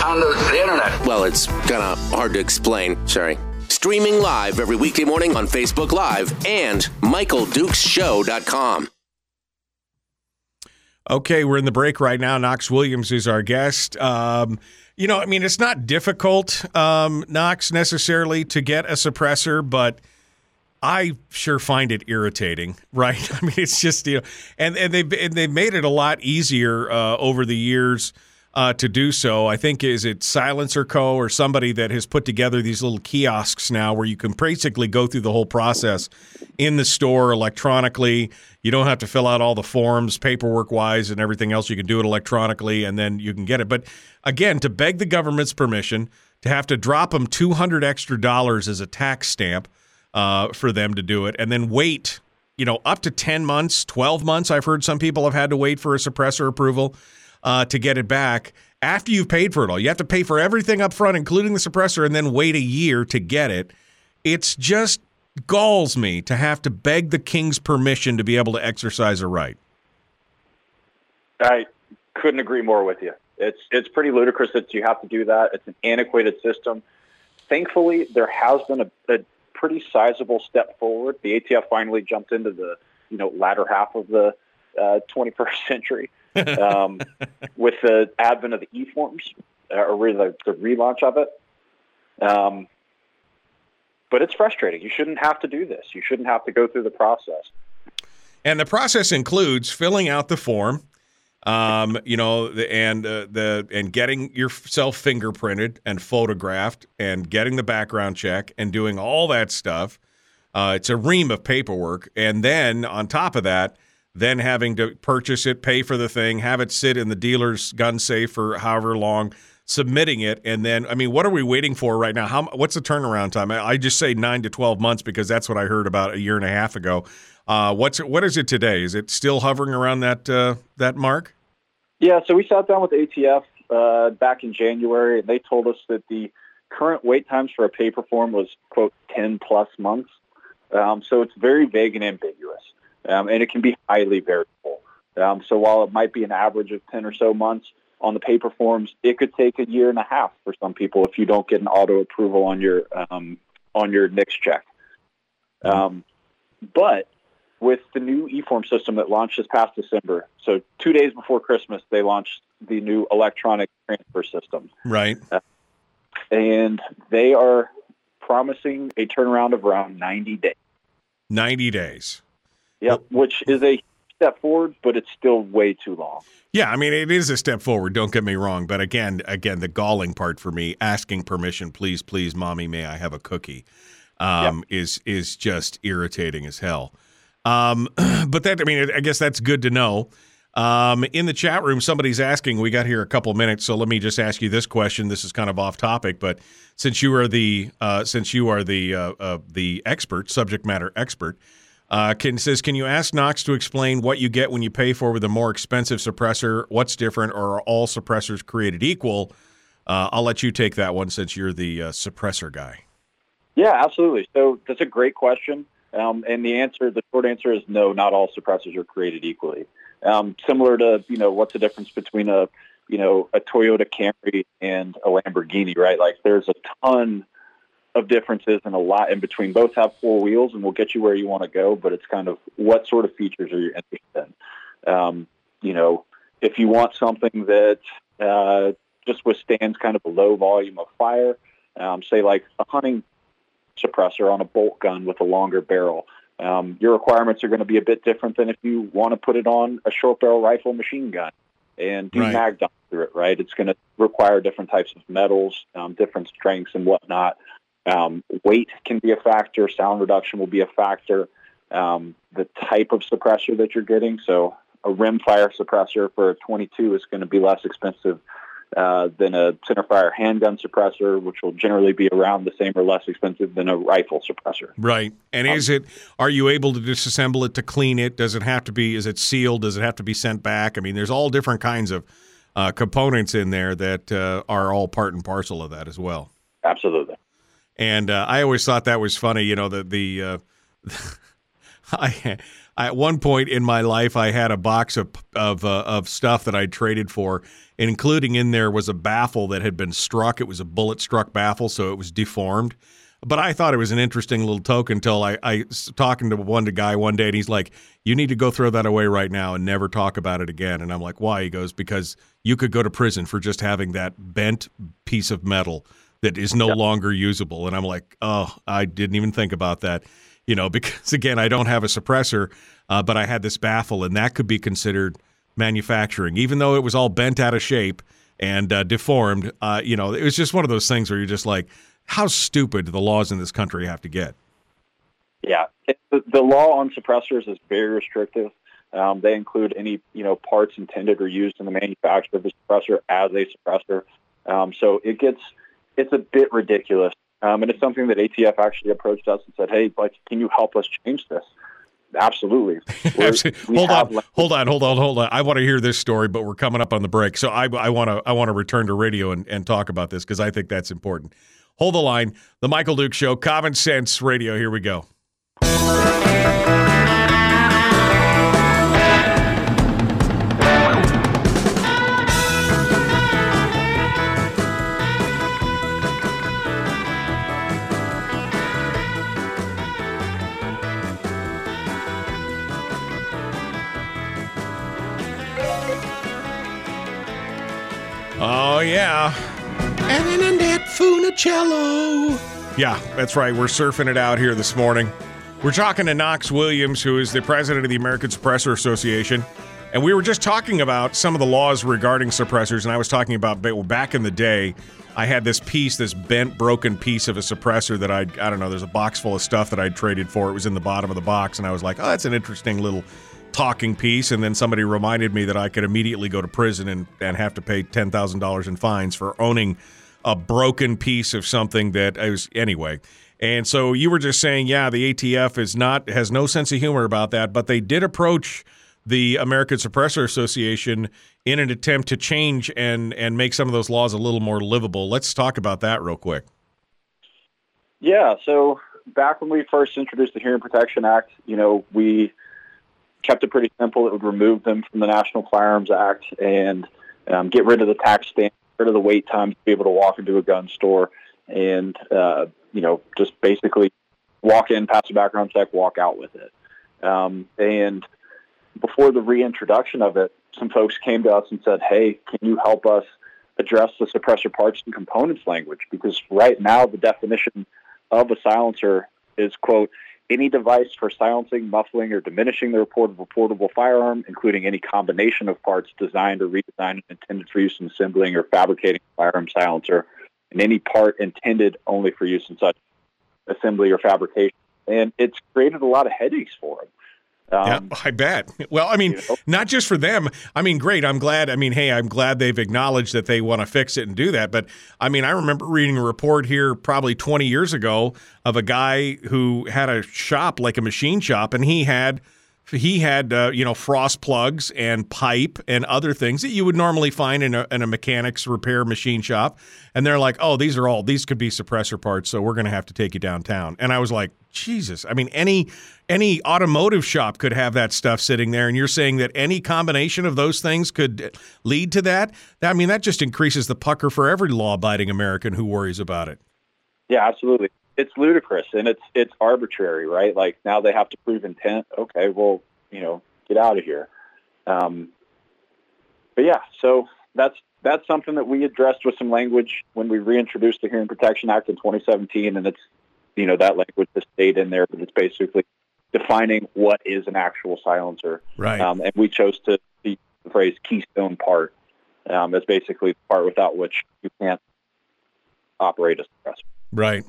on the, the internet. Well, it's kind of hard to explain. Sorry. Streaming live every weekday morning on Facebook Live and MichaelDukesShow.com. Okay, we're in the break right now. Knox Williams is our guest. Um, you know, I mean, it's not difficult, um, Knox, necessarily to get a suppressor, but I sure find it irritating, right? I mean, it's just you know, and and they've and they've made it a lot easier uh, over the years uh, to do so. I think is it SilencerCo or somebody that has put together these little kiosks now where you can basically go through the whole process in the store electronically. You don't have to fill out all the forms, paperwork wise, and everything else. You can do it electronically, and then you can get it. But again, to beg the government's permission, to have to drop them two hundred extra dollars as a tax stamp uh, for them to do it, and then wait. You know, up to 10 months, 12 months. I've heard some people have had to wait for a suppressor approval uh, to get it back after you've paid for it all. You have to pay for everything up front, including the suppressor, and then wait a year to get it. It's just galls me to have to beg the king's permission to be able to exercise a right. I couldn't agree more with you. It's it's pretty ludicrous that you have to do that. It's an antiquated system. Thankfully, there has been a, a pretty sizable step forward. The ATF finally jumped into the you know latter half of the uh, 21st century um, with the advent of the e-forms, uh, or really the, the relaunch of it. Um, but it's frustrating. You shouldn't have to do this. You shouldn't have to go through the process. And the process includes filling out the form, um, you know, and uh, the and getting yourself fingerprinted and photographed, and getting the background check, and doing all that stuff. Uh, it's a ream of paperwork, and then on top of that, then having to purchase it, pay for the thing, have it sit in the dealer's gun safe for however long, submitting it, and then I mean, what are we waiting for right now? How what's the turnaround time? I, just say nine to twelve months because that's what I heard about a year and a half ago. Uh, what's what is it today? Is it still hovering around that uh, that mark? Yeah, so we sat down with ATF uh, back in January, and they told us that the current wait times for a paper form was quote ten plus months. Um, so it's very vague and ambiguous um, and it can be highly variable. Um, so while it might be an average of 10 or so months on the paper forms, it could take a year and a half for some people if you don't get an auto approval on your um, on your NICS check. Um, but with the new e-form system that launched this past December, so two days before Christmas, they launched the new electronic transfer system. Right. Uh, and they are promising a turnaround of around 90 days. 90 days. Yep, which is a step forward, but it's still way too long. Yeah, I mean it is a step forward. Don't get me wrong, but again, again, the galling part for me, asking permission, please, please, mommy, may I have a cookie, um, yep. is is just irritating as hell. Um, but that, I mean, I guess that's good to know. Um, in the chat room, somebody's asking. We got here a couple minutes, so let me just ask you this question. This is kind of off topic, but since you are the uh, since you are the uh, uh, the expert, subject matter expert. Uh, can says, can you ask Knox to explain what you get when you pay for with a more expensive suppressor? What's different, or are all suppressors created equal? Uh, I'll let you take that one since you're the uh, suppressor guy. Yeah, absolutely. So that's a great question, um, and the answer, the short answer is no. Not all suppressors are created equally. Um, similar to you know, what's the difference between a you know a Toyota Camry and a Lamborghini, right? Like there's a ton of differences and a lot in between. Both have four wheels and will get you where you want to go, but it's kind of what sort of features are you interested in? Um, you know, if you want something that uh, just withstands kind of a low volume of fire, um, say like a hunting suppressor on a bolt gun with a longer barrel, um, your requirements are going to be a bit different than if you want to put it on a short barrel rifle machine gun and do right. mag dump through it, right? It's going to require different types of metals, um, different strengths and whatnot. Um, weight can be a factor. Sound reduction will be a factor. Um, the type of suppressor that you're getting. So a rimfire suppressor for a 22 is going to be less expensive uh, than a centerfire handgun suppressor, which will generally be around the same or less expensive than a rifle suppressor. Right. And um, is it? Are you able to disassemble it to clean it? Does it have to be? Is it sealed? Does it have to be sent back? I mean, there's all different kinds of uh, components in there that uh, are all part and parcel of that as well. Absolutely. And uh, I always thought that was funny. You know, the the uh, I, at one point in my life I had a box of of uh, of stuff that I traded for, including in there was a baffle that had been struck. It was a bullet struck baffle, so it was deformed. But I thought it was an interesting little token until I, I talking to one guy one day and he's like, "You need to go throw that away right now and never talk about it again." And I'm like, "Why?" He goes, "Because you could go to prison for just having that bent piece of metal that is no longer usable." And I'm like, "Oh, I didn't even think about that." You know, because again, I don't have a suppressor, uh, but I had this baffle, and that could be considered manufacturing, even though it was all bent out of shape and uh, deformed. Uh, you know, it was just one of those things where you're just like, how stupid do the laws in this country have to get. Yeah, it, the, the law on suppressors is very restrictive. Um, they include any you know parts intended or used in the manufacture of the suppressor as a suppressor. Um, so it gets it's a bit ridiculous, um, and it's something that ATF actually approached us and said, "Hey, like, can you help us change this?" Absolutely. Absolutely. Hold on, hold on, hold on, hold on. I want to hear this story, but we're coming up on the break, so I, I want to I want to return to radio and, and talk about this because I think that's important. Hold the line. The Michael Duke Show, Common Sense Radio. Here we go. Yeah. And then that Funicello. Yeah, that's right. We're surfing it out here this morning. We're talking to Knox Williams, who is the president of the American Suppressor Association. And we were just talking about some of the laws regarding suppressors. And I was talking about back in the day, I had this piece, this bent, broken piece of a suppressor that I, I don't know, there's a box full of stuff that I'd traded for. It was in the bottom of the box. And I was like, oh, that's an interesting little talking piece. And then somebody reminded me that I could immediately go to prison and, and have to pay $10,000 in fines for owning a broken piece of something that I was anyway. And so you were just saying, yeah, the ATF is not has no sense of humor about that, but they did approach the American Suppressor Association in an attempt to change and and make some of those laws a little more livable. Let's talk about that real quick. Yeah, so back when we first introduced the Hearing Protection Act, you know, we kept it pretty simple. It would remove them from the National Firearms Act and um, get rid of the tax stamp rid of the wait time to be able to walk into a gun store and uh, you know just basically walk in, pass a background check, walk out with it. Um, and before the reintroduction of it, some folks came to us and said, "Hey, can you help us address the suppressor parts and components language? Because right now the definition of a silencer is quote any device for silencing, muffling, or diminishing the report of a portable firearm, including any combination of parts designed or redesigned and intended for use in assembling or fabricating a firearm silencer, and any part intended only for use in such assembly or fabrication. And it's created a lot of headaches for them. Um, yeah, I bet. Well, I mean, you know? not just for them. I mean, great. I'm glad. I mean, hey, I'm glad they've acknowledged that they want to fix it and do that. But I mean, I remember reading a report here probably 20 years ago of a guy who had a shop, like a machine shop, and he had he had uh, you know frost plugs and pipe and other things that you would normally find in a, in a mechanic's repair machine shop. And they're like oh these are all these could be suppressor parts so we're going to have to take you downtown. And i was like jesus. I mean any any automotive shop could have that stuff sitting there. And you're saying that any combination of those things could lead to that i mean that just increases the pucker for every law-abiding american who worries about it. Yeah absolutely it's ludicrous and it's it's arbitrary, right? Like now they have to prove intent. Okay, well, you know, get out of here. Um, but yeah, so that's that's something that we addressed with some language when we reintroduced the Hearing Protection Act in 2017, and it's you know that language has stayed in there, but it's basically defining what is an actual silencer. Right. Um, and we chose to use the phrase keystone part um, as basically the part without which you can't operate a suppressor. Right.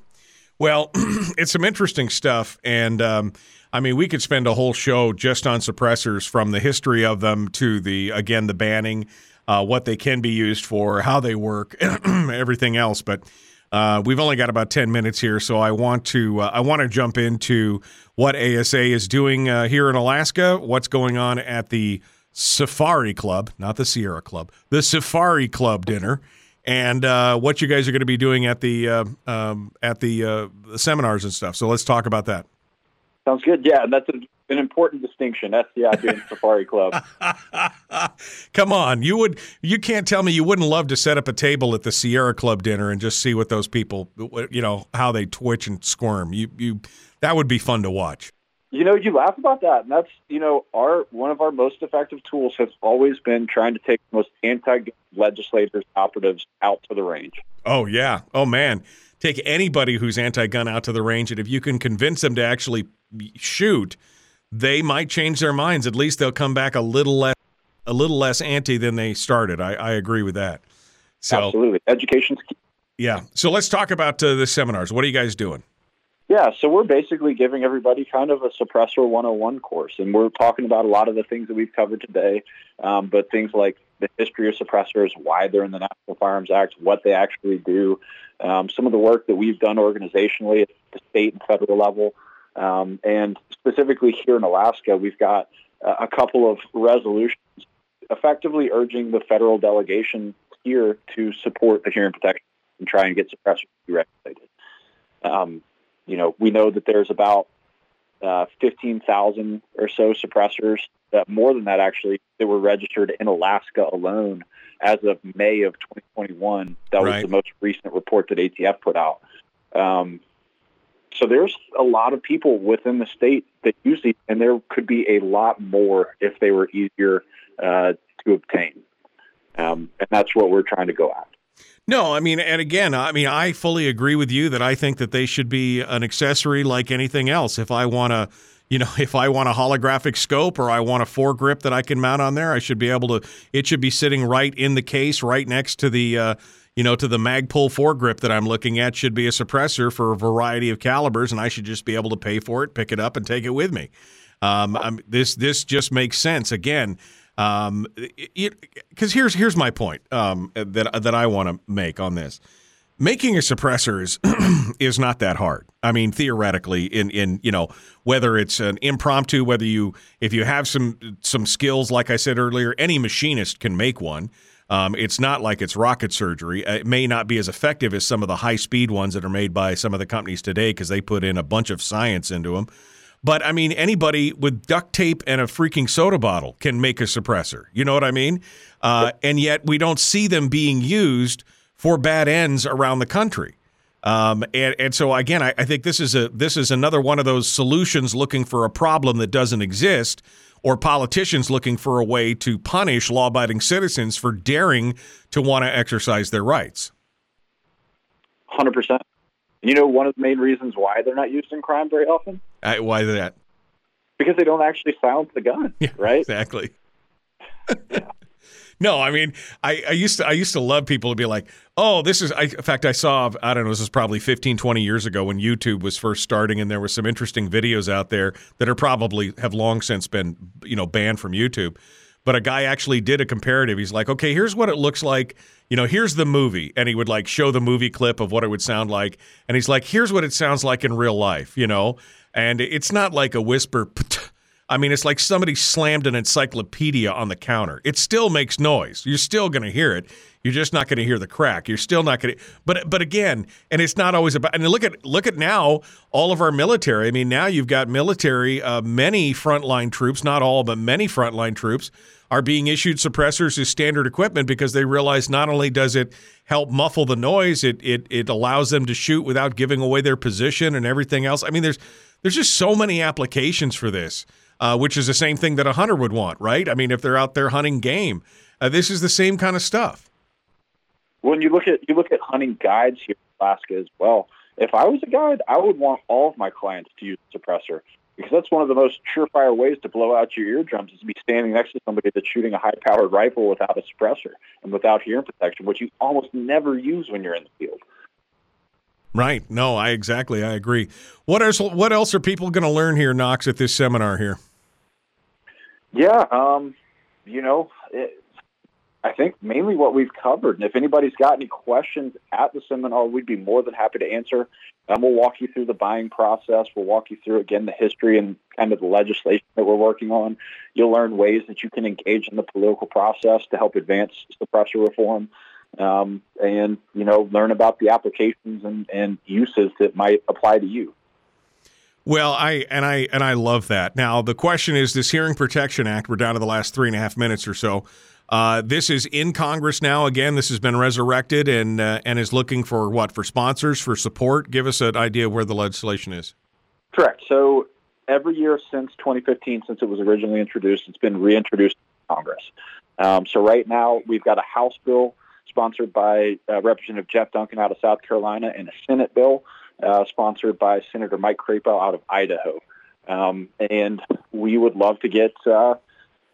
Well, it's some interesting stuff. And um, I mean, we could spend a whole show just on suppressors from the history of them to the, again, the banning, uh, what they can be used for, how they work, everything else. But uh, we've only got about 10 minutes here, so I want to uh, I want to jump into what ASA is doing uh, here in Alaska, what's going on at the Safari Club, not the Sierra Club, the Safari Club dinner and uh, what you guys are going to be doing at the uh, um, at the, uh, the, seminars and stuff. So let's talk about that. Sounds good. Yeah, that's a an important distinction. That's SCI being Safari Club. Come on, you would you can't tell me you wouldn't love to set up a table at the Sierra Club dinner and just see what those people, you know, how they twitch and squirm. You you that would be fun to watch. You know, you laugh about that, and that's you know our one of our most effective tools has always been trying to take the most anti legislators operatives out to the range. Oh yeah, oh man, take anybody who's anti-gun out to the range, and if you can convince them to actually shoot, they might change their minds. At least they'll come back a little less a little less anti than they started. I, I agree with that. So absolutely, education's key. Yeah. So let's talk about uh, the seminars. What are you guys doing? Yeah, so we're basically giving everybody kind of a suppressor 101 course, and we're talking about a lot of the things that we've covered today, um, but things like the history of suppressors, why they're in the National Firearms Act, what they actually do, um, some of the work that we've done organizationally at the state and federal level, um, and specifically here in Alaska, we've got uh, a couple of resolutions effectively urging the federal delegation here to support the hearing protection and try and get suppressors regulated. Um, you know, we know that there's about uh, 15,000 or so suppressors, that more than that actually, that were registered in Alaska alone as of May of 2021. That right. was the most recent report that ATF put out. Um, so there's a lot of people within the state that use these, and there could be a lot more if they were easier uh, to obtain. Um, and that's what we're trying to go at. No, I mean, and again, I mean, I fully agree with you that I think that they should be an accessory like anything else. If I want to, you know, if I want a holographic scope or I want a foregrip that I can mount on there, I should be able to. It should be sitting right in the case, right next to the, uh, you know, to the Magpul foregrip that I'm looking at. Should be a suppressor for a variety of calibers, and I should just be able to pay for it, pick it up, and take it with me. Um, this this just makes sense. Again, um, because here's here's my point um, that that I want to make on this. Making a suppressor is is not that hard. I mean, theoretically, in in you know whether it's an impromptu, whether you if you have some some skills, like I said earlier, any machinist can make one. Um, it's not like it's rocket surgery. It may not be as effective as some of the high speed ones that are made by some of the companies today because they put in a bunch of science into them. But I mean, anybody with duct tape and a freaking soda bottle can make a suppressor. You know what I mean? Uh, and yet we don't see them being used for bad ends around the country. Um, and, and so again, I, I think this is a this is another one of those solutions looking for a problem that doesn't exist, or politicians looking for a way to punish law-abiding citizens for daring to want to exercise their rights. Hundred percent. You know, one of the main reasons why they're not used in crime very often. Uh, why that? Because they don't actually silence the gun, yeah, right? Exactly. yeah. No, I mean, I, I, used to I used to love people to be like, oh, this is. I, in fact, I saw I don't know. This is probably 15, 20 years ago when YouTube was first starting, and there were some interesting videos out there that are probably have long since been you know banned from YouTube. But a guy actually did a comparative. He's like, okay, here's what it looks like you know, here's the movie. And he would like show the movie clip of what it would sound like. And he's like, here's what it sounds like in real life, you know? And it's not like a whisper. I mean, it's like somebody slammed an encyclopedia on the counter. It still makes noise. You're still going to hear it. You're just not going to hear the crack. You're still not going to. But but again, and it's not always about. And look at look at now all of our military. I mean, now you've got military, uh, many frontline troops, not all, but many frontline troops are being issued suppressors as standard equipment because they realize not only does it help muffle the noise, it it it allows them to shoot without giving away their position and everything else. I mean, there's there's just so many applications for this, uh, which is the same thing that a hunter would want, right? I mean, if they're out there hunting game, uh, this is the same kind of stuff. When you look at you look at hunting guides here in Alaska as well. If I was a guide, I would want all of my clients to use a suppressor because that's one of the most surefire ways to blow out your eardrums is to be standing next to somebody that's shooting a high-powered rifle without a suppressor and without hearing protection, which you almost never use when you're in the field. Right. No, I exactly. I agree. What else? What else are people going to learn here, Knox, at this seminar here? Yeah. Um, you know, it, I think mainly what we've covered. And if anybody's got any questions at the seminar, we'd be more than happy to answer. Um, we'll walk you through the buying process. We'll walk you through, again, the history and kind of the legislation that we're working on. You'll learn ways that you can engage in the political process to help advance suppressor reform. Um, and, you know, learn about the applications and, and uses that might apply to you. Well, I and I and I love that. Now the question is this Hearing Protection Act. We're down to the last three and a half minutes or so. Uh, this is in Congress now. Again, this has been resurrected and uh, and is looking for what for sponsors for support. Give us an idea where the legislation is. Correct. So every year since 2015, since it was originally introduced, it's been reintroduced in Congress. Um, so right now we've got a House bill sponsored by uh, Representative Jeff Duncan out of South Carolina and a Senate bill uh, sponsored by Senator Mike Crapo out of Idaho. Um, and we would love to get, uh,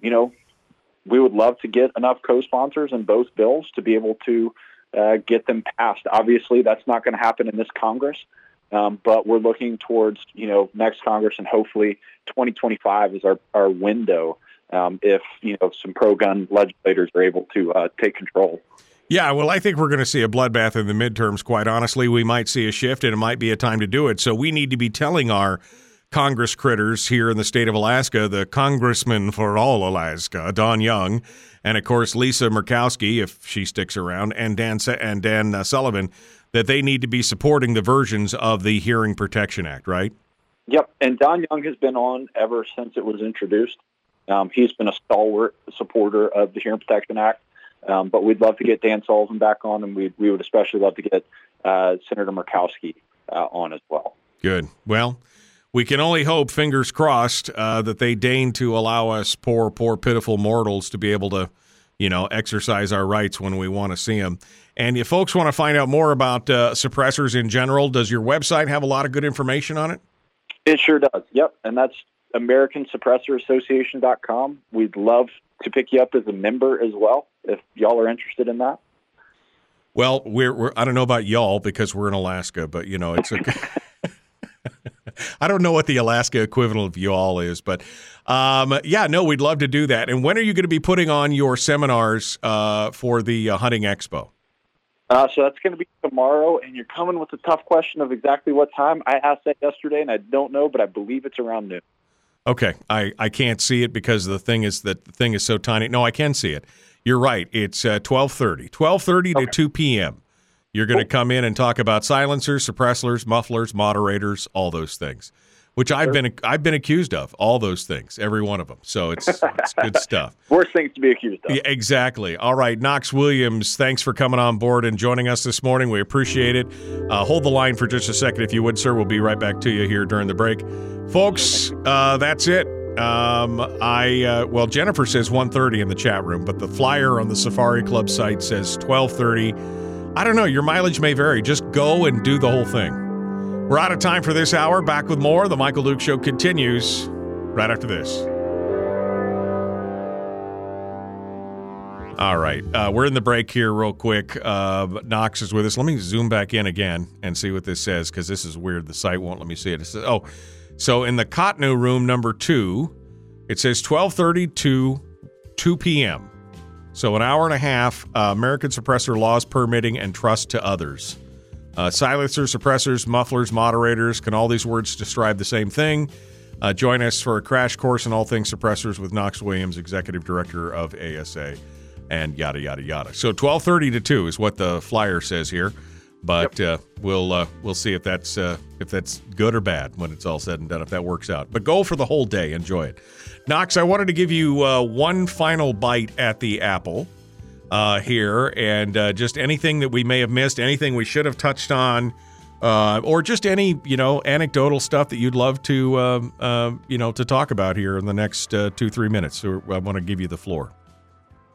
you know, we would love to get enough co-sponsors in both bills to be able to uh, get them passed. Obviously, that's not going to happen in this Congress, um, but we're looking towards, you know, next Congress and hopefully 2025 is our, our window um, if, you know, some pro-gun legislators are able to uh, take control. Yeah, well, I think we're going to see a bloodbath in the midterms, quite honestly. We might see a shift, and it might be a time to do it. So we need to be telling our Congress critters here in the state of Alaska, the Congressman for all Alaska, Don Young, and of course Lisa Murkowski, if she sticks around, and Dan and Dan uh, Sullivan, that they need to be supporting the versions of the Hearing Protection Act, right? Yep, and Don Young has been on ever since it was introduced. Um, he's been a stalwart supporter of the Hearing Protection Act. Um, but we'd love to get Dan Sullivan back on, and we we would especially love to get uh, Senator Murkowski uh, on as well. Good. Well, we can only hope, fingers crossed, uh, that they deign to allow us poor, poor, pitiful mortals to be able to, you know, exercise our rights when we want to see them. And if folks want to find out more about uh, suppressors in general, does your website have a lot of good information on it? It sure does. Yep, and that's AmericanSuppressorAssociation.com. We'd love to pick you up as a member as well if y'all are interested in that. Well, we're, we're I don't know about y'all because we're in Alaska, but you know it's a. I don't know what the Alaska equivalent of y'all is, but um, yeah, no, we'd love to do that. And when are you going to be putting on your seminars uh, for the uh, hunting expo? Uh, so that's going to be tomorrow, and you're coming with a tough question of exactly what time. I asked that yesterday, and I don't know, but I believe it's around noon. Okay, I, I can't see it because the thing is that the thing is so tiny. No, I can see it. You're right. It's uh, 12:30. 12:30 okay. to 2 p.m. You're going to come in and talk about silencers, suppressors, mufflers, moderators, all those things, which I've been I've been accused of all those things, every one of them. So it's it's good stuff. Worst things to be accused of. Yeah, exactly. All right, Knox Williams, thanks for coming on board and joining us this morning. We appreciate it. Uh, hold the line for just a second, if you would, sir. We'll be right back to you here during the break, folks. Uh, that's it. Um, I uh, well, Jennifer says 1:30 in the chat room, but the flyer on the Safari Club site says 12:30. I don't know. Your mileage may vary. Just go and do the whole thing. We're out of time for this hour. Back with more. The Michael Duke Show continues right after this. All right. Uh, we're in the break here, real quick. Uh, Knox is with us. Let me zoom back in again and see what this says because this is weird. The site won't let me see it. It says, oh, so in the Kahtnu room number two, it says 12:30 to 2 p.m. So, an hour and a half, uh, American suppressor laws, permitting, and trust to others. Uh, silencers, suppressors, mufflers, moderators can all these words describe the same thing? Uh, join us for a crash course in all things suppressors with Knox Williams, executive director of ASA, and yada yada yada. So, twelve thirty to two is what the flyer says here, but yep. Uh, we'll uh, we'll see if that's uh, if that's good or bad when it's all said and done. If that works out, but go for the whole day, enjoy it. Knox, I wanted to give you uh, one final bite at the apple uh, here, and uh, just anything that we may have missed, anything we should have touched on, uh, or just any you know anecdotal stuff that you'd love to um, uh, you know to talk about here in the next uh, two three minutes. So I want to give you the floor.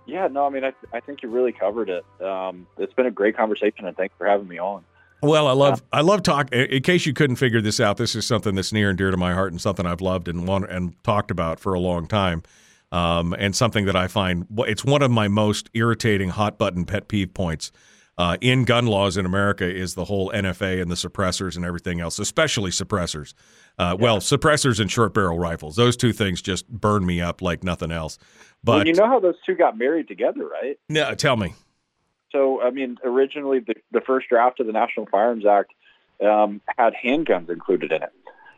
Yeah, no, I mean, I, I think you really covered it. Um, it's been a great conversation, and thanks for having me on. Well, I love I love talk. In case you couldn't figure this out, this is something that's near and dear to my heart, and something I've loved and want, and talked about for a long time, um, and something that I find it's one of my most irritating hot button pet peeve points. Uh, in gun laws in America is the whole NFA and the suppressors and everything else, especially suppressors. Uh, yeah. Well, suppressors and short barrel rifles; those two things just burn me up like nothing else. But well, you know how those two got married together, right? No, tell me. So, I mean, originally the, the first draft of the National Firearms Act um, had handguns included in it.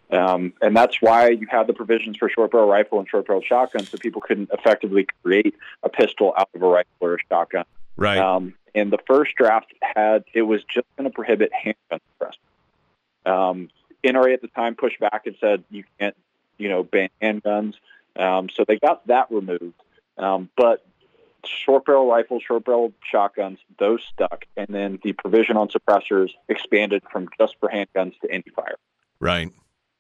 Um, and that's why you had the provisions for short barrel rifle and short barrel shotgun, so people couldn't effectively create a pistol out of a rifle or a shotgun. Right. Um, and the first draft had it was just going to prohibit handgun suppressors. Um, NRA at the time pushed back and said you can't, you know, ban handguns. Um, so they got that removed. Um, but short barrel rifles, short barrel shotguns, those stuck. And then the provision on suppressors expanded from just for handguns to any fire. Right.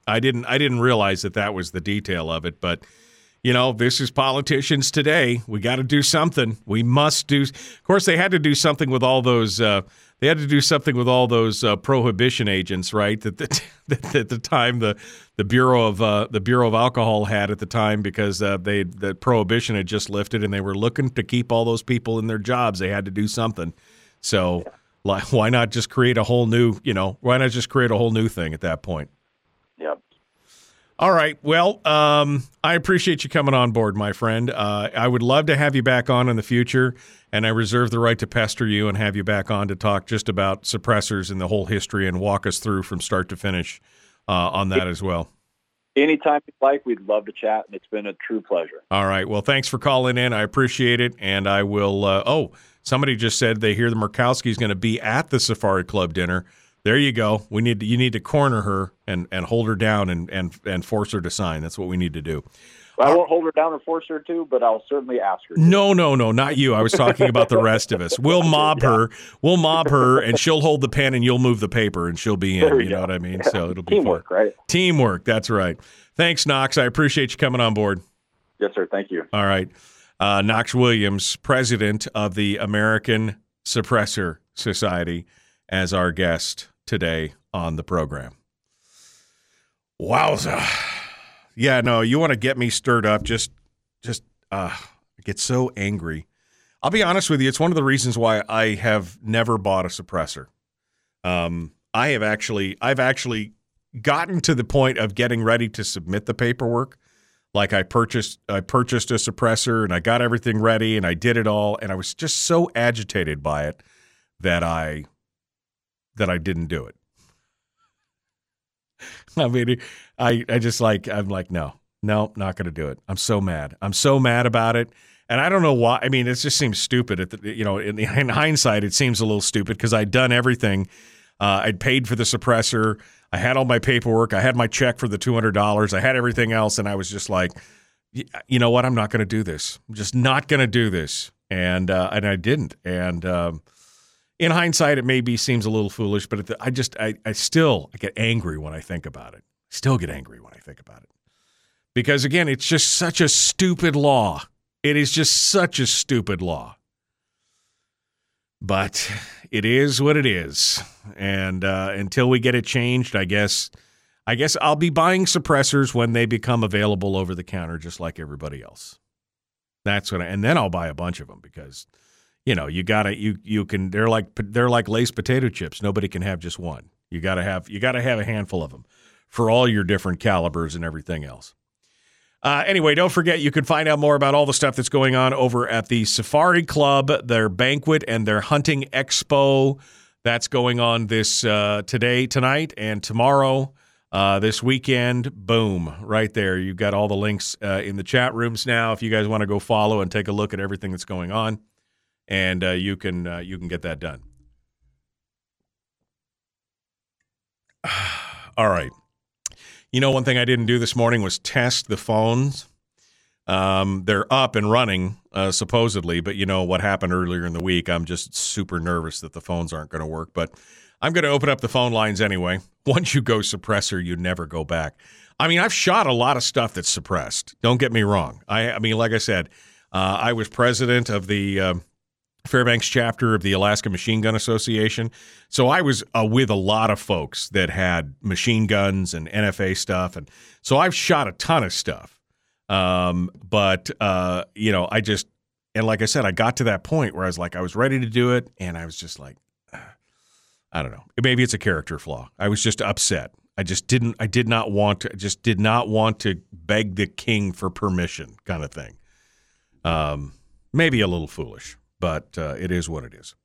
I didn't I didn't realize that that was the detail of it, but you know, this is politicians today. We got to do something. We must do. Of course, they had to do something with all those. Uh, they had to do something with all those uh, prohibition agents, right? That, that at the time the the bureau of uh, the bureau of alcohol had at the time because uh, they the prohibition had just lifted and they were looking to keep all those people in their jobs. They had to do something. So why not just create a whole new? You know, why not just create a whole new thing at that point? Yep. All right. Well, um, I appreciate you coming on board, my friend. Uh, I would love to have you back on in the future, and I reserve the right to pester you and have you back on to talk just about suppressors and the whole history and walk us through from start to finish uh, on that as well. Anytime you'd like, we'd love to chat, and it's been a true pleasure. All right. Well, thanks for calling in. I appreciate it, and I will. Uh, oh, somebody just said they hear the Murkowski's going to be at the Safari Club dinner there you go. We need to, you need to corner her and, and hold her down and, and and force her to sign. That's what we need to do. Well, I won't hold her down and force her to, but I'll certainly ask her. To. No, no, no, not you. I was talking about the rest of us. We'll mob yeah. her. We'll mob her, and she'll hold the pen, and you'll move the paper, and she'll be in. You go. know what I mean? So it'll be teamwork, fun. right? Teamwork. That's right. Thanks, Knox. I appreciate you coming on board. Yes, sir. Thank you. All right, uh, Knox Williams, president of the American Suppressor Society, as our guest today on the program. Wowza. Yeah, no, you want to get me stirred up. Just, just, uh, I get so angry. I'll be honest with you. It's one of the reasons why I have never bought a suppressor. Um, I have actually, I've actually gotten to the point of getting ready to submit the paperwork. Like I purchased, I purchased a suppressor and I got everything ready and I did it all, and I was just so agitated by it that I, that I didn't do it. I mean, I, I just like, I'm like, no, no, not going to do it. I'm so mad. I'm so mad about it. And I don't know why. I mean, it just seems stupid. At the, you know, in, the, in hindsight, it seems a little stupid because I'd done everything. Uh, I'd paid for the suppressor. I had all my paperwork. I had my check for the two hundred dollars. I had everything else, and I was just like, you know what? I'm not going to do this. I'm just not going to do this. And uh, and I didn't. And um, in hindsight, it maybe seems a little foolish, but I just, I, I still I get angry when I think about it. Still get angry when I think about it. Because again, it's just such a stupid law. It is just such a stupid law. But it is what it is. And uh, until we get it changed, I guess, I guess I'll be buying suppressors when they become available over the counter, just like everybody else. That's what, I, and then I'll buy a bunch of them because you know, you gotta you you can they're like they're like Lay's potato chips. Nobody can have just one. You gotta have you gotta have a handful of them for all your different calibers and everything else. Uh, anyway, don't forget you can find out more about all the stuff that's going on over at the Safari Club, their banquet and their hunting expo. That's going on this uh, today, tonight, and tomorrow. Uh, this weekend, boom, right there. You've got all the links uh, in the chat rooms now. If you guys want to go follow and take a look at everything that's going on and uh, you can uh, you can get that done. All right. You know, one thing I didn't do this morning was test the phones. Um, they're up and running, uh, supposedly, but you know what happened earlier in the week. I'm just super nervous that the phones aren't going to work, but I'm going to open up the phone lines anyway. Once you go suppressor, you never go back. I mean, I've shot a lot of stuff that's suppressed. Don't get me wrong. I, I mean, like I said, uh, I was president of the um, Fairbanks chapter of the Alaska Machine Gun Association. So I was uh, with a lot of folks that had machine guns and NFA stuff, and so I've shot a ton of stuff. Um, but uh, you know, I just and like I said, I got to that point where I was like, I was ready to do it, and I was just like, I don't know, maybe it's a character flaw. I was just upset. I just didn't. I did not want to. I just did not want to beg the king for permission, kind of thing. Um, maybe a little foolish but uh, it is what it is.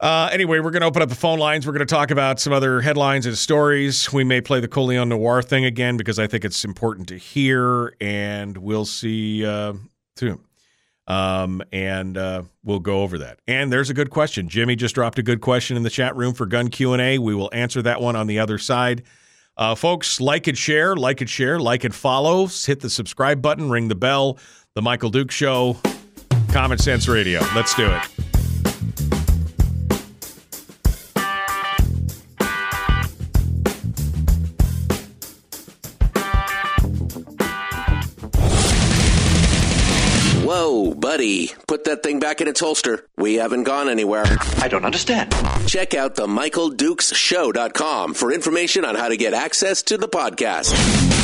Uh, anyway, we're going to open up the phone lines. We're going to talk about some other headlines and stories. We may play the Colion Noir thing again because I think it's important to hear, and we'll see uh, soon. Um, and uh, we'll go over that. And there's a good question. Jimmy just dropped a good question in the chat room for gun Q and A. We will answer that one on the other side. Uh, folks, like and share, like and share, like and follow. Hit the subscribe button, ring the bell. The Michael Duke Show, Common Sense Radio. Let's do it. Whoa, buddy. Put that thing back in its holster. We haven't gone anywhere. I don't understand. Check out the Michael Dukes MichaelDukesShow.com for information on how to get access to the podcast.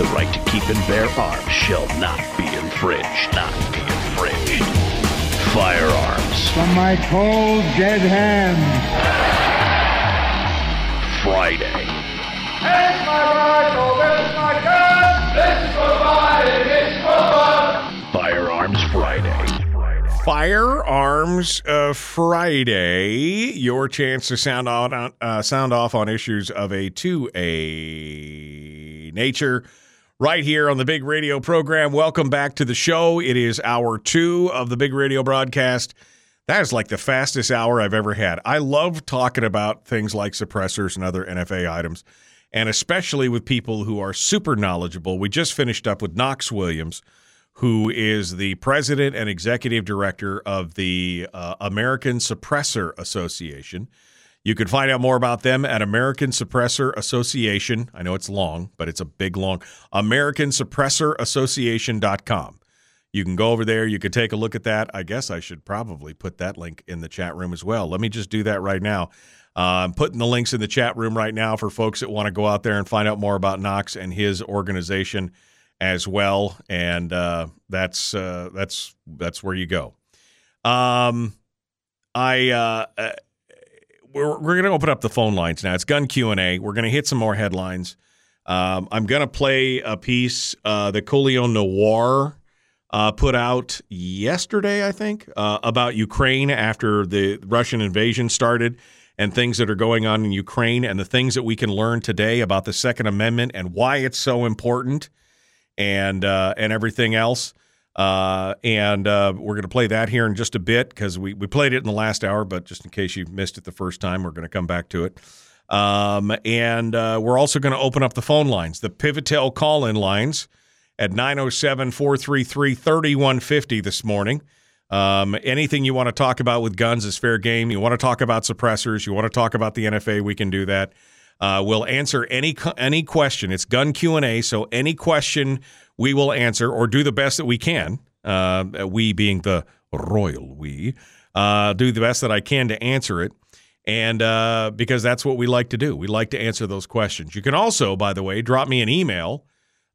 The right to keep and bear arms shall not be infringed. Not be infringed. Firearms From my cold, dead hands. Friday. Here's my rifle, there's my gun. This is for fighting, it's for fun. Firearms Friday. Firearms uh, Friday, your chance to sound on uh, sound off on issues of a two a nature, right here on the Big Radio program. Welcome back to the show. It is hour two of the Big Radio broadcast. That is like the fastest hour I've ever had. I love talking about things like suppressors and other NFA items, and especially with people who are super knowledgeable. We just finished up with Knox Williams who is the president and executive director of the uh, American Suppressor Association. You can find out more about them at American Suppressor Association. I know it's long, but it's a big long. AmericanSuppressorAssociation.com. You can go over there. You can take a look at that. I guess I should probably put that link in the chat room as well. Let me just do that right now. Uh, I'm putting the links in the chat room right now for folks that want to go out there and find out more about Knox and his organization as well, and uh, that's uh, that's that's where you go. Um, I we're we're gonna open up the phone lines now. It's gun Q and A. We're gonna hit some more headlines. Um, I'm gonna play a piece uh, that Colion Noir uh, put out yesterday, I think, uh, about Ukraine after the Russian invasion started and things that are going on in Ukraine and the things that we can learn today about the Second Amendment and why it's so important and uh, and everything else. Uh, and uh, we're going to play that here in just a bit because we, we played it in the last hour, but just in case you missed it the first time, we're going to come back to it. Um, and uh, we're also going to open up the phone lines, the Pivotel call in lines at 907 433 3150 this morning. Um, anything you want to talk about with guns is fair game. You want to talk about suppressors, you want to talk about the NFA, we can do that. Uh, we'll answer any any question. It's gun Q and A, so any question we will answer or do the best that we can. Uh, we being the royal we, uh, do the best that I can to answer it, and uh, because that's what we like to do. We like to answer those questions. You can also, by the way, drop me an email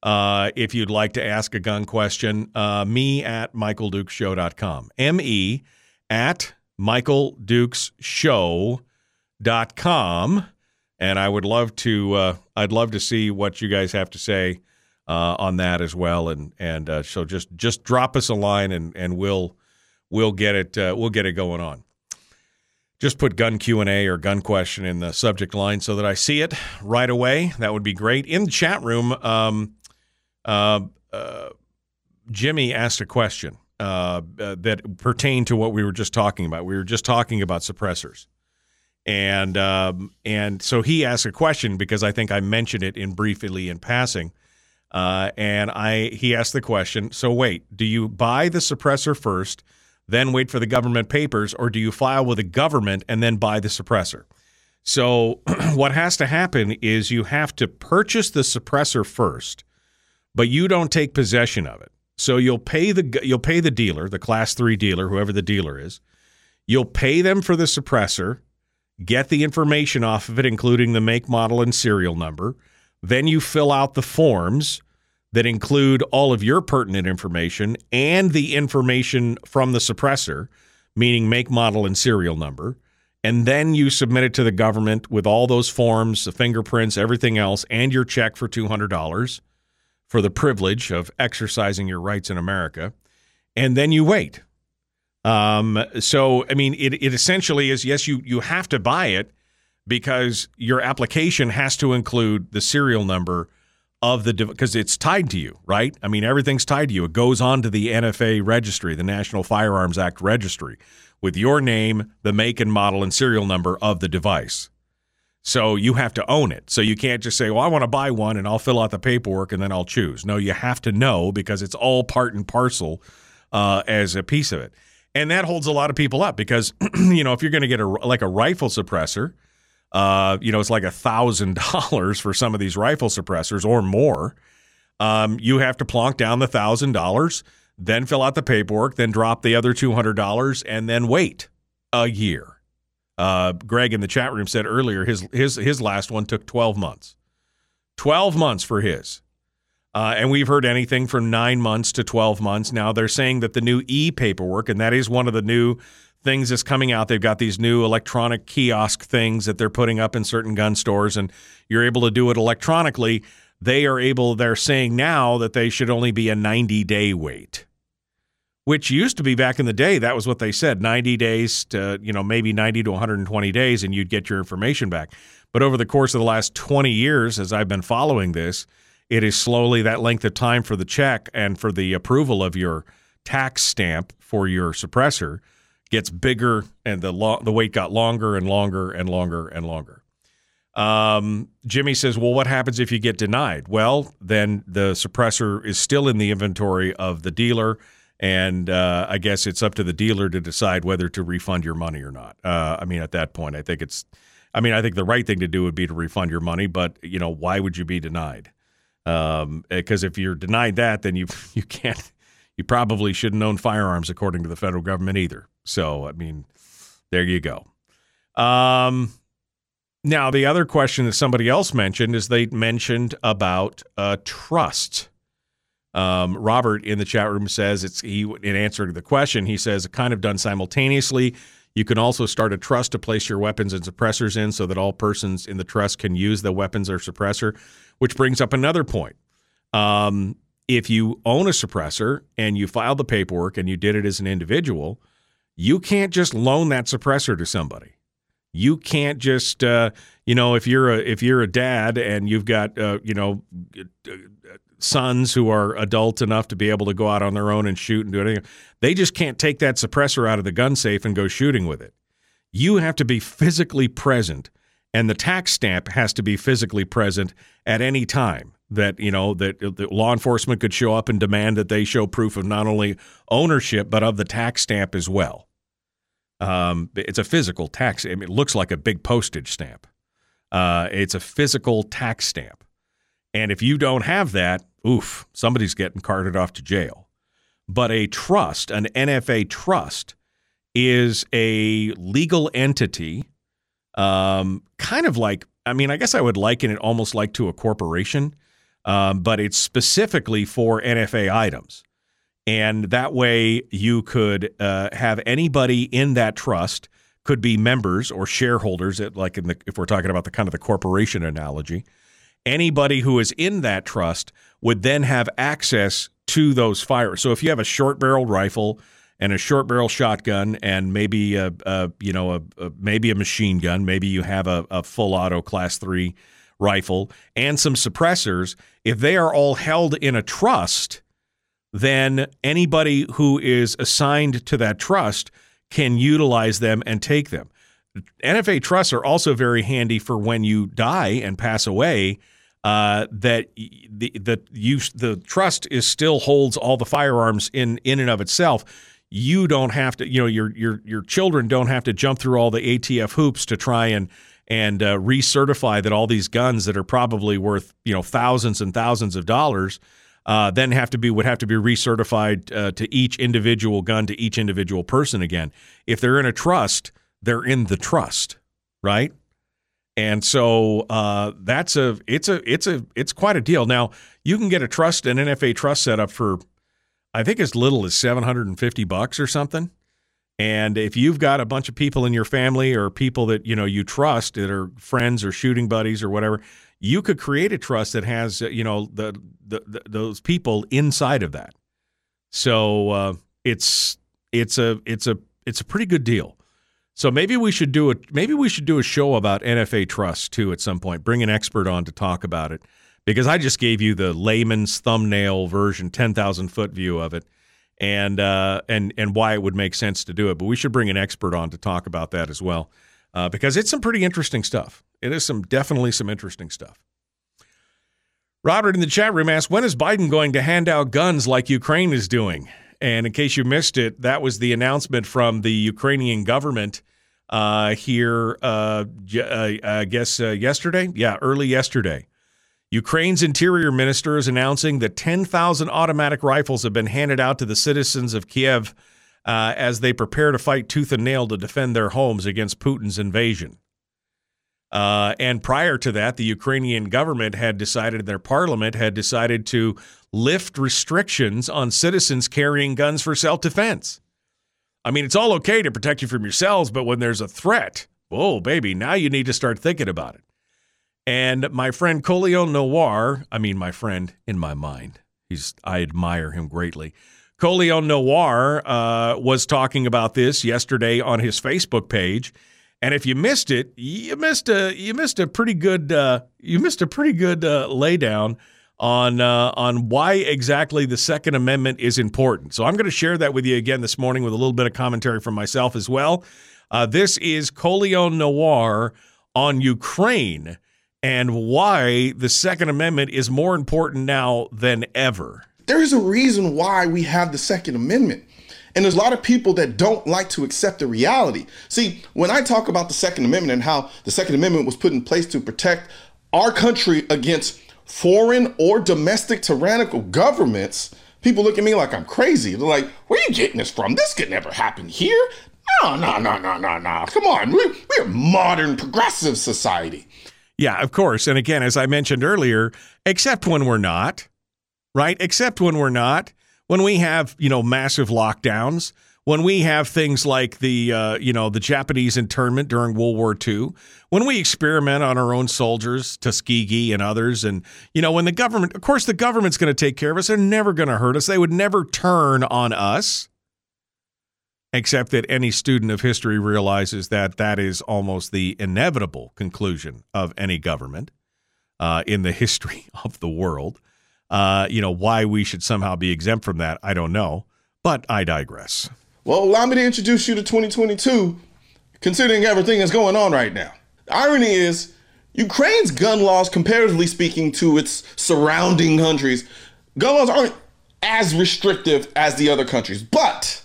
uh, if you'd like to ask a gun question. Uh, me at michaeldukeshow.com. M E at michaeldukesshow.com and I would love to uh, I'd love to see what you guys have to say uh, on that as well. And and uh, so just just drop us a line and and we'll we'll get it uh, we'll get it going on. Just put gun Q and A or gun question in the subject line so that I see it right away. That would be great. In the chat room, um, uh, uh, Jimmy asked a question that pertained to what we were just talking about. We were just talking about suppressors and um, and so he asked a question because I think I mentioned it in briefly in passing, uh, and I he asked the question. So wait, do you buy the suppressor first, then wait for the government papers, or do you file with the government and then buy the suppressor? So what has to happen is you have to purchase the suppressor first, but you don't take possession of it. So you'll pay the you'll pay the dealer, the class three dealer, whoever the dealer is. You'll pay them for the suppressor get the information off of it, including the make, model, and serial number. Then you fill out the forms that include all of your pertinent information and the information from the suppressor, meaning make, model, and serial number. And then you submit it to the government with all those forms, the fingerprints, everything else, and your check for $200 for the privilege of exercising your rights in America. And then you wait. Um, so, I mean, it, it essentially is yes, you, you have to buy it because your application has to include the serial number of the because it's tied to you, right? I mean, everything's tied to you. It goes on to the NFA registry, the National Firearms Act registry, with your name, the make and model and serial number of the device. So you have to own it. So you can't just say, "Well, I want to buy one and I'll fill out the paperwork and then I'll choose." No, you have to know because it's all part and parcel uh, as a piece of it, and that holds a lot of people up because you know if you're going to get a like a rifle suppressor uh, you know, it's like a thousand dollars for some of these rifle suppressors or more. Um, you have to plonk down the thousand dollars, then fill out the paperwork, then drop the other two hundred dollars, and then wait a year. Uh, Greg in the chat room said earlier his his his last one took twelve months. Twelve months for his. Uh, and we've heard anything from nine months to 12 months. Now they're saying that the new e paperwork, and that is one of the new things that's coming out. They've got these new electronic kiosk things that they're putting up in certain gun stores, and you're able to do it electronically. They are able, they're saying now that they should only be a 90 day wait, which used to be back in the day. That was what they said 90 days to, you know, maybe 90 to 120 days, and you'd get your information back. But over the course of the last 20 years, as I've been following this, it is slowly that length of time for the check and for the approval of your tax stamp for your suppressor gets bigger and the lo- the wait got longer and longer and longer and longer. Um, Jimmy says, "Well, what happens if you get denied?" Well, then the suppressor is still in the inventory of the dealer, and uh, I guess it's up to the dealer to decide whether to refund your money or not. Uh, I mean, at that point, I think it's, I mean, I think the right thing to do would be to refund your money, but you know, why would you be denied? Because um, if you're denied that, then you you can't, you probably shouldn't own firearms according to the federal government either. So, I mean, there you go. Um, now, the other question that somebody else mentioned is they mentioned about uh, trust. Um, Robert in the chat room says it's he in answer to the question. He says kind of done simultaneously. You can also start a trust to place your weapons and suppressors in, so that all persons in the trust can use the weapons or suppressor. Which brings up another point. Um, if you own a suppressor and you filed the paperwork and you did it as an individual, you can't just loan that suppressor to somebody. You can't just, uh, you know, if you're a if you're a dad and you've got, uh, you know, sons who are adult enough to be able to go out on their own and shoot and do anything, they just can't take that suppressor out of the gun safe and go shooting with it. You have to be physically present, and the tax stamp has to be physically present at any time that you know that, that, law enforcement could show up and demand that they show proof of not only ownership but of the tax stamp as well. Um, it's a physical tax. It looks like a big postage stamp. Uh, it's a physical tax stamp, and if you don't have that, oof, somebody's getting carted off to jail. But a trust, an NFA trust, is a legal entity, um, kind of like I mean, I guess I would liken it almost like to a corporation um, but it's specifically for NFA items. And that way you could uh, have anybody in that trust could be members or shareholders, like in the, if we're talking about the kind of the corporation analogy. Anybody who is in that trust would then have access to those fires. So if you have a short barreled rifle and a short barrel shotgun and maybe a, a you know a, a, maybe a machine gun, maybe you have a, a full auto class three rifle and some suppressors, if they are all held in a trust, then anybody who is assigned to that trust can utilize them and take them. NFA trusts are also very handy for when you die and pass away. Uh, that the the you the trust is still holds all the firearms in in and of itself. You don't have to, you know, your your your children don't have to jump through all the ATF hoops to try and and uh, recertify that all these guns that are probably worth you know thousands and thousands of dollars uh, then have to be would have to be recertified uh, to each individual gun to each individual person again. If they're in a trust, they're in the trust, right? And so uh, that's a it's a it's a it's quite a deal. Now you can get a trust an NFA trust set up for I think as little as seven hundred and fifty bucks or something. And if you've got a bunch of people in your family or people that you know you trust that are friends or shooting buddies or whatever, you could create a trust that has uh, you know the, the, the those people inside of that. So uh, it's it's a it's a it's a pretty good deal. So maybe we should do a maybe we should do a show about NFA trust too at some point. Bring an expert on to talk about it because I just gave you the layman's thumbnail version, ten thousand foot view of it, and uh, and and why it would make sense to do it. But we should bring an expert on to talk about that as well uh, because it's some pretty interesting stuff. It is some definitely some interesting stuff. Robert in the chat room asked, when is Biden going to hand out guns like Ukraine is doing? And in case you missed it, that was the announcement from the Ukrainian government uh, here, uh, uh, I guess uh, yesterday. Yeah, early yesterday. Ukraine's interior minister is announcing that 10,000 automatic rifles have been handed out to the citizens of Kiev uh, as they prepare to fight tooth and nail to defend their homes against Putin's invasion. Uh, and prior to that, the Ukrainian government had decided, their parliament had decided to lift restrictions on citizens carrying guns for self defense. I mean, it's all okay to protect you from yourselves, but when there's a threat, whoa, baby, now you need to start thinking about it. And my friend Colion Noir, I mean, my friend in my mind, he's I admire him greatly. Colion Noir uh, was talking about this yesterday on his Facebook page and if you missed it, you missed a you missed a pretty good uh, you missed a pretty good uh, laydown on uh, on why exactly the Second Amendment is important. So I'm going to share that with you again this morning with a little bit of commentary from myself as well. Uh, this is Colion Noir on Ukraine and why the Second Amendment is more important now than ever. There is a reason why we have the Second Amendment. And there's a lot of people that don't like to accept the reality. See, when I talk about the Second Amendment and how the Second Amendment was put in place to protect our country against foreign or domestic tyrannical governments, people look at me like I'm crazy. They're like, where are you getting this from? This could never happen here. No, no, no, no, no, no. Come on. We're, we're a modern progressive society. Yeah, of course. And again, as I mentioned earlier, except when we're not, right? Except when we're not when we have you know massive lockdowns, when we have things like the uh, you know the Japanese internment during World War II, when we experiment on our own soldiers, Tuskegee and others, and you know when the government, of course, the government's going to take care of us. They're never going to hurt us. They would never turn on us. Except that any student of history realizes that that is almost the inevitable conclusion of any government uh, in the history of the world. Uh, you know, why we should somehow be exempt from that, I don't know. But I digress. Well, allow me to introduce you to 2022, considering everything that's going on right now. The irony is, Ukraine's gun laws, comparatively speaking to its surrounding countries, gun laws aren't as restrictive as the other countries. But,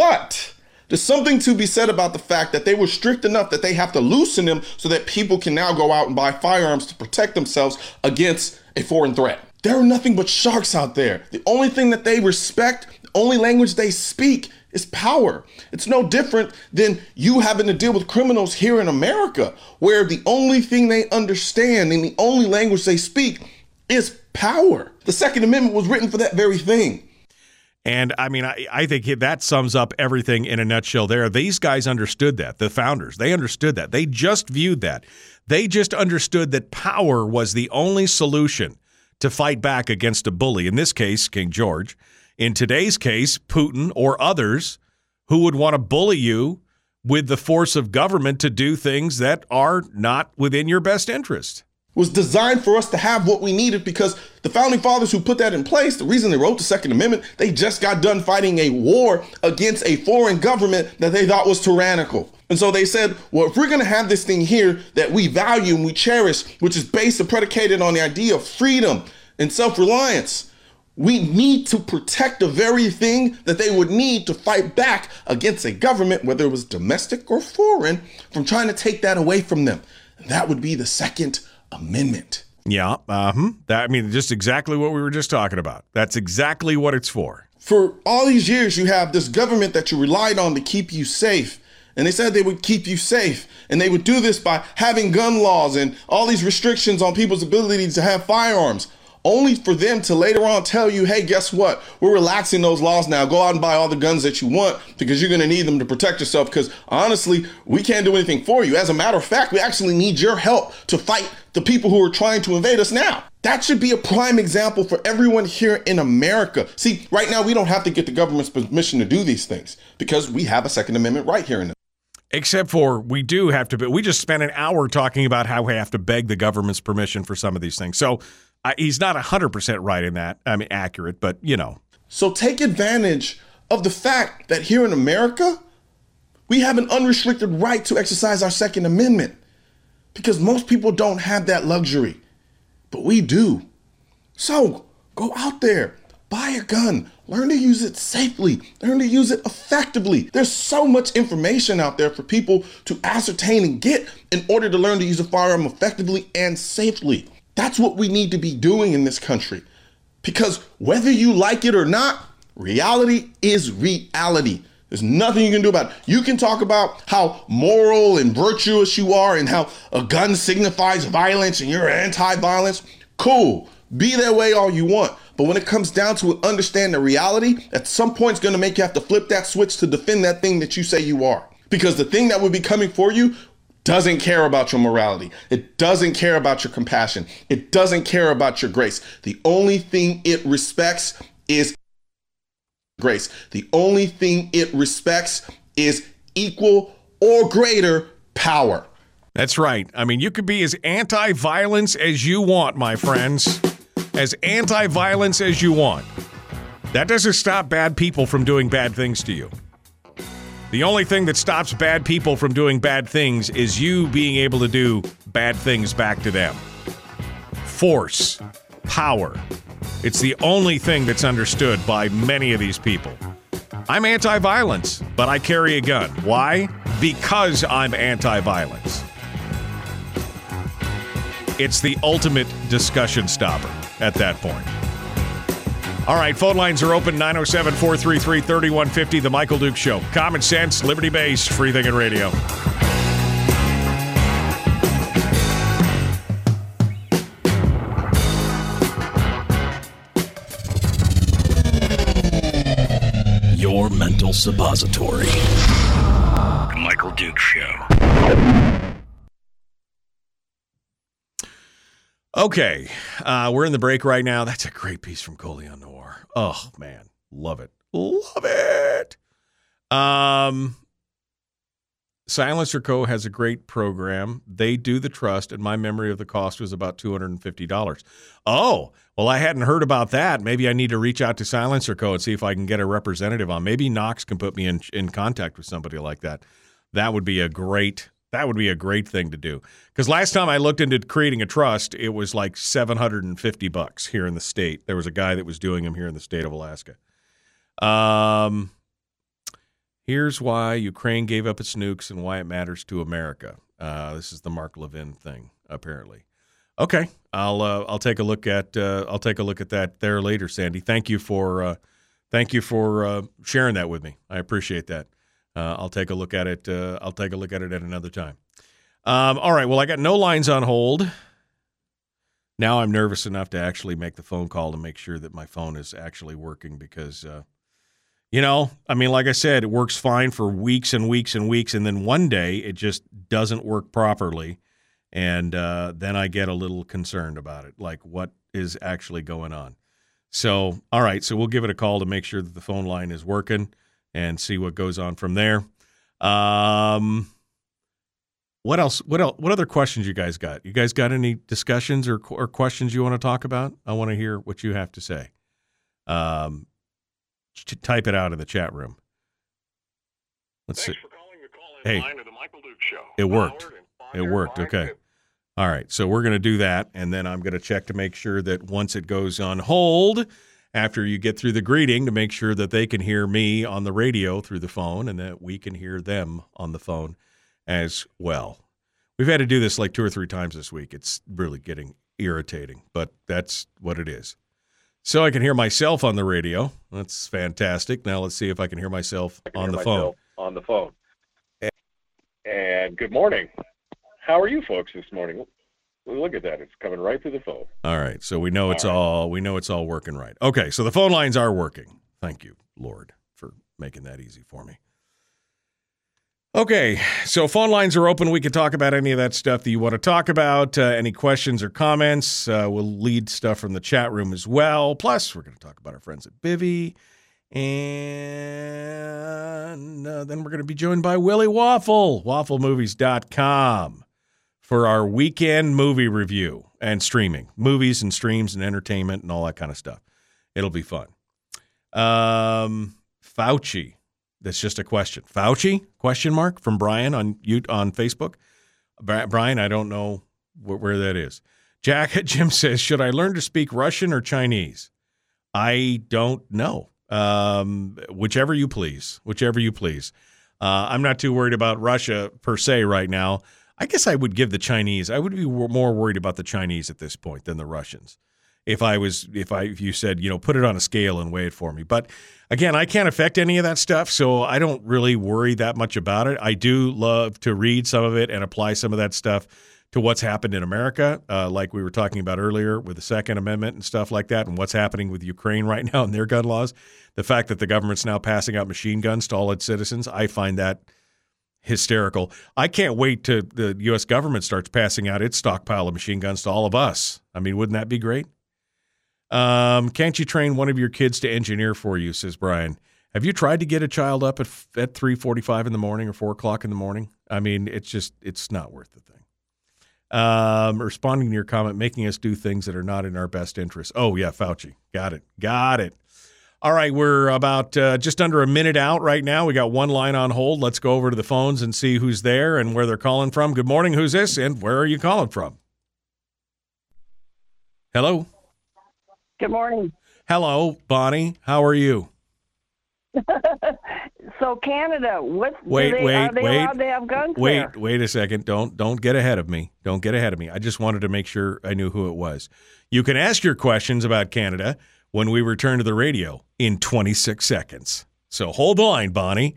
but, there's something to be said about the fact that they were strict enough that they have to loosen them so that people can now go out and buy firearms to protect themselves against a foreign threat. There are nothing but sharks out there. The only thing that they respect, the only language they speak is power. It's no different than you having to deal with criminals here in America, where the only thing they understand and the only language they speak is power. The Second Amendment was written for that very thing. And I mean, I, I think that sums up everything in a nutshell there. These guys understood that, the founders, they understood that. They just viewed that. They just understood that power was the only solution to fight back against a bully, in this case, King George. In today's case, Putin or others who would want to bully you with the force of government to do things that are not within your best interest. Was designed for us to have what we needed because the founding fathers who put that in place, the reason they wrote the Second Amendment, they just got done fighting a war against a foreign government that they thought was tyrannical. And so they said, well, if we're going to have this thing here that we value and we cherish, which is based and predicated on the idea of freedom and self reliance, we need to protect the very thing that they would need to fight back against a government, whether it was domestic or foreign, from trying to take that away from them. That would be the Second Amendment. Yeah, uh-huh. That I mean, just exactly what we were just talking about. That's exactly what it's for. For all these years, you have this government that you relied on to keep you safe And they said they would keep you safe. And they would do this by having gun laws and all these restrictions on people's ability to have firearms only for them to later on tell you, hey, guess what? We're relaxing those laws now. Go out and buy all the guns that you want because you're going to need them to protect yourself. Because honestly, we can't do anything for you. As a matter of fact, we actually need your help to fight the people who are trying to invade us now. That should be a prime example for everyone here in America. See, right now, we don't have to get the government's permission to do these things because we have a Second Amendment right here in the Except for we do have to, we just spent an hour talking about how we have to beg the government's permission for some of these things. So uh, he's not 100% right in that. I mean, accurate, but you know. So take advantage of the fact that here in America, we have an unrestricted right to exercise our Second Amendment because most people don't have that luxury, but we do. So go out there, buy a gun, learn to use it safely, learn to use it effectively. There's so much information out there for people to ascertain and get in order to learn to use a firearm effectively and safely. That's what we need to be doing in this country. Because whether you like it or not, reality is reality. There's nothing you can do about it. You can talk about how moral and virtuous you are and how a gun signifies violence and you're anti violence. Cool. Be that way all you want. But when it comes down to it, understand the reality, at some point it's going to make you have to flip that switch to defend that thing that you say you are. Because the thing that would be coming for you doesn't care about your morality. It doesn't care about your compassion. It doesn't care about your grace. The only thing it respects is grace. The only thing it respects is equal or greater power. That's right. I mean, you could be as anti violence as you want, my friends. As anti violence as you want. That doesn't stop bad people from doing bad things to you. The only thing that stops bad people from doing bad things is you being able to do bad things back to them. Force, power. It's the only thing that's understood by many of these people. I'm anti violence, but I carry a gun. Why? Because I'm anti violence. It's the ultimate discussion stopper at that point. All right, phone lines are open 907 433 3150. The Michael Duke Show. Common sense, liberty based, free thinking radio. Your mental suppository. The Michael Duke Show. Okay, uh, we're in the break right now. That's a great piece from Colion Noir. Oh man, love it, love it. Um, SilencerCo. has a great program. They do the trust, and my memory of the cost was about two hundred and fifty dollars. Oh, well, I hadn't heard about that. Maybe I need to reach out to SilencerCo. and see if I can get a representative on. Maybe Knox can put me in in contact with somebody like that. That would be a great that would be a great thing to do. Because last time I looked into creating a trust, it was like 750 bucks here in the state. There was a guy that was doing them here in the state of Alaska. Um, here's why Ukraine gave up its nukes and why it matters to America. Uh, this is the Mark Levin thing, apparently. Okay, I'll uh, I'll take a look at uh, I'll take a look at that there later, Sandy. Thank you for uh, thank you for uh, sharing that with me. I appreciate that. Uh, I'll take a look at it. Uh, I'll take a look at it at another time. Um, all right. Well, I got no lines on hold. Now I'm nervous enough to actually make the phone call to make sure that my phone is actually working because, uh, you know, I mean, like I said, it works fine for weeks and weeks and weeks, and then one day it just doesn't work properly, and uh, then I get a little concerned about it, like what is actually going on. So, all right. So we'll give it a call to make sure that the phone line is working and see what goes on from there. Um, what else? What else? What other questions you guys got? You guys got any discussions or or questions you want to talk about? I want to hear what you have to say. Um, type it out in the chat room. Let's Thanks see. for calling the call Hey. line of the Michael Duke Show. It worked. It worked. Okay. All right. So we're going to do that. And then I'm going to check to make sure that once it goes on hold, after you get through the greeting, to make sure that they can hear me on the radio through the phone and that we can hear them on the phone as well. We've had to do this like two or three times this week. It's really getting irritating, but that's what it is. So I can hear myself on the radio. That's fantastic. Now let's see if I can hear myself on the phone. on the phone. And good morning. How are you folks this morning? Look at that. It's coming right through the phone. All right. So we know it's all we know it's all working right. Okay, so the phone lines are working. Thank you, Lord, for making that easy for me. Okay, so phone lines are open. We can talk about any of that stuff that you want to talk about. Uh, any questions or comments? Uh, we'll lead stuff from the chat room as well. Plus, we're going to talk about our friends at Bivy. And uh, then we're going to be joined by Willie Waffle, wafflemovies.com, for our weekend movie review and streaming movies and streams and entertainment and all that kind of stuff. It'll be fun. Um, Fauci. That's just a question. Fauci? Question mark from Brian on you on Facebook. Brian, I don't know wh- where that is. Jack Jim says, should I learn to speak Russian or Chinese? I don't know. Um, whichever you please. Whichever you please. Uh, I'm not too worried about Russia per se right now. I guess I would give the Chinese. I would be more worried about the Chinese at this point than the Russians. If I was, if I, if you said, you know, put it on a scale and weigh it for me. But again, I can't affect any of that stuff, so I don't really worry that much about it. I do love to read some of it and apply some of that stuff to what's happened in America, uh, like we were talking about earlier with the Second Amendment and stuff like that, and what's happening with Ukraine right now and their gun laws. The fact that the government's now passing out machine guns to all its citizens, I find that hysterical. I can't wait till the U.S. government starts passing out its stockpile of machine guns to all of us. I mean, wouldn't that be great? Um, can't you train one of your kids to engineer for you? Says Brian. Have you tried to get a child up at at three forty five in the morning or four o'clock in the morning? I mean, it's just it's not worth the thing. Um, responding to your comment, making us do things that are not in our best interest. Oh yeah, Fauci, got it, got it. All right, we're about uh, just under a minute out right now. We got one line on hold. Let's go over to the phones and see who's there and where they're calling from. Good morning. Who's this? And where are you calling from? Hello. Good morning. Hello, Bonnie. How are you? so Canada, what? Wait, they, wait, are they wait. allowed have guns Wait, wait a second. Don't don't get ahead of me. Don't get ahead of me. I just wanted to make sure I knew who it was. You can ask your questions about Canada when we return to the radio in 26 seconds. So hold the line, Bonnie,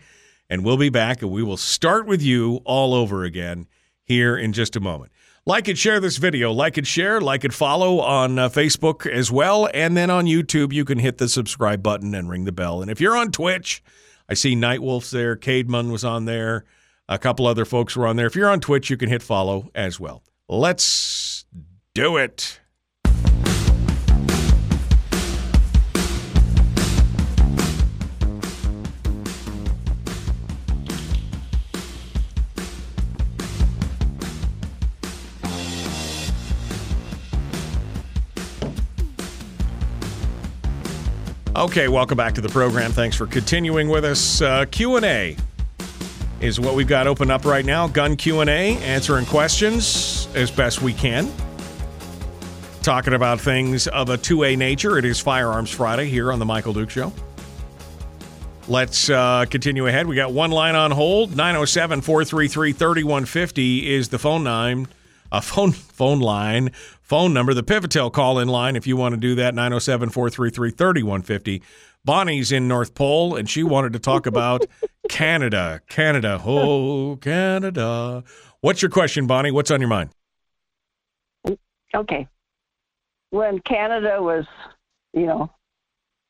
and we'll be back and we will start with you all over again here in just a moment. Like and share this video. Like and share, like and follow on uh, Facebook as well. And then on YouTube, you can hit the subscribe button and ring the bell. And if you're on Twitch, I see Nightwolf's there. Cademan was on there. A couple other folks were on there. If you're on Twitch, you can hit follow as well. Let's do it. Okay, welcome back to the program. Thanks for continuing with us. Uh, Q and A is what we've got open up right now. Gun Q and A, answering questions as best we can. Talking about things of a 2A nature. It is Firearms Friday here on the Michael Duke Show. Let's uh, continue ahead. We got one line on hold. 907 433 3150 is the phone line. A phone phone line phone number, the Pivotel call in line if you want to do that 907 433 3150. Bonnie's in North Pole and she wanted to talk about Canada. Canada. Oh, Canada. What's your question, Bonnie? What's on your mind? Okay. When Canada was, you know,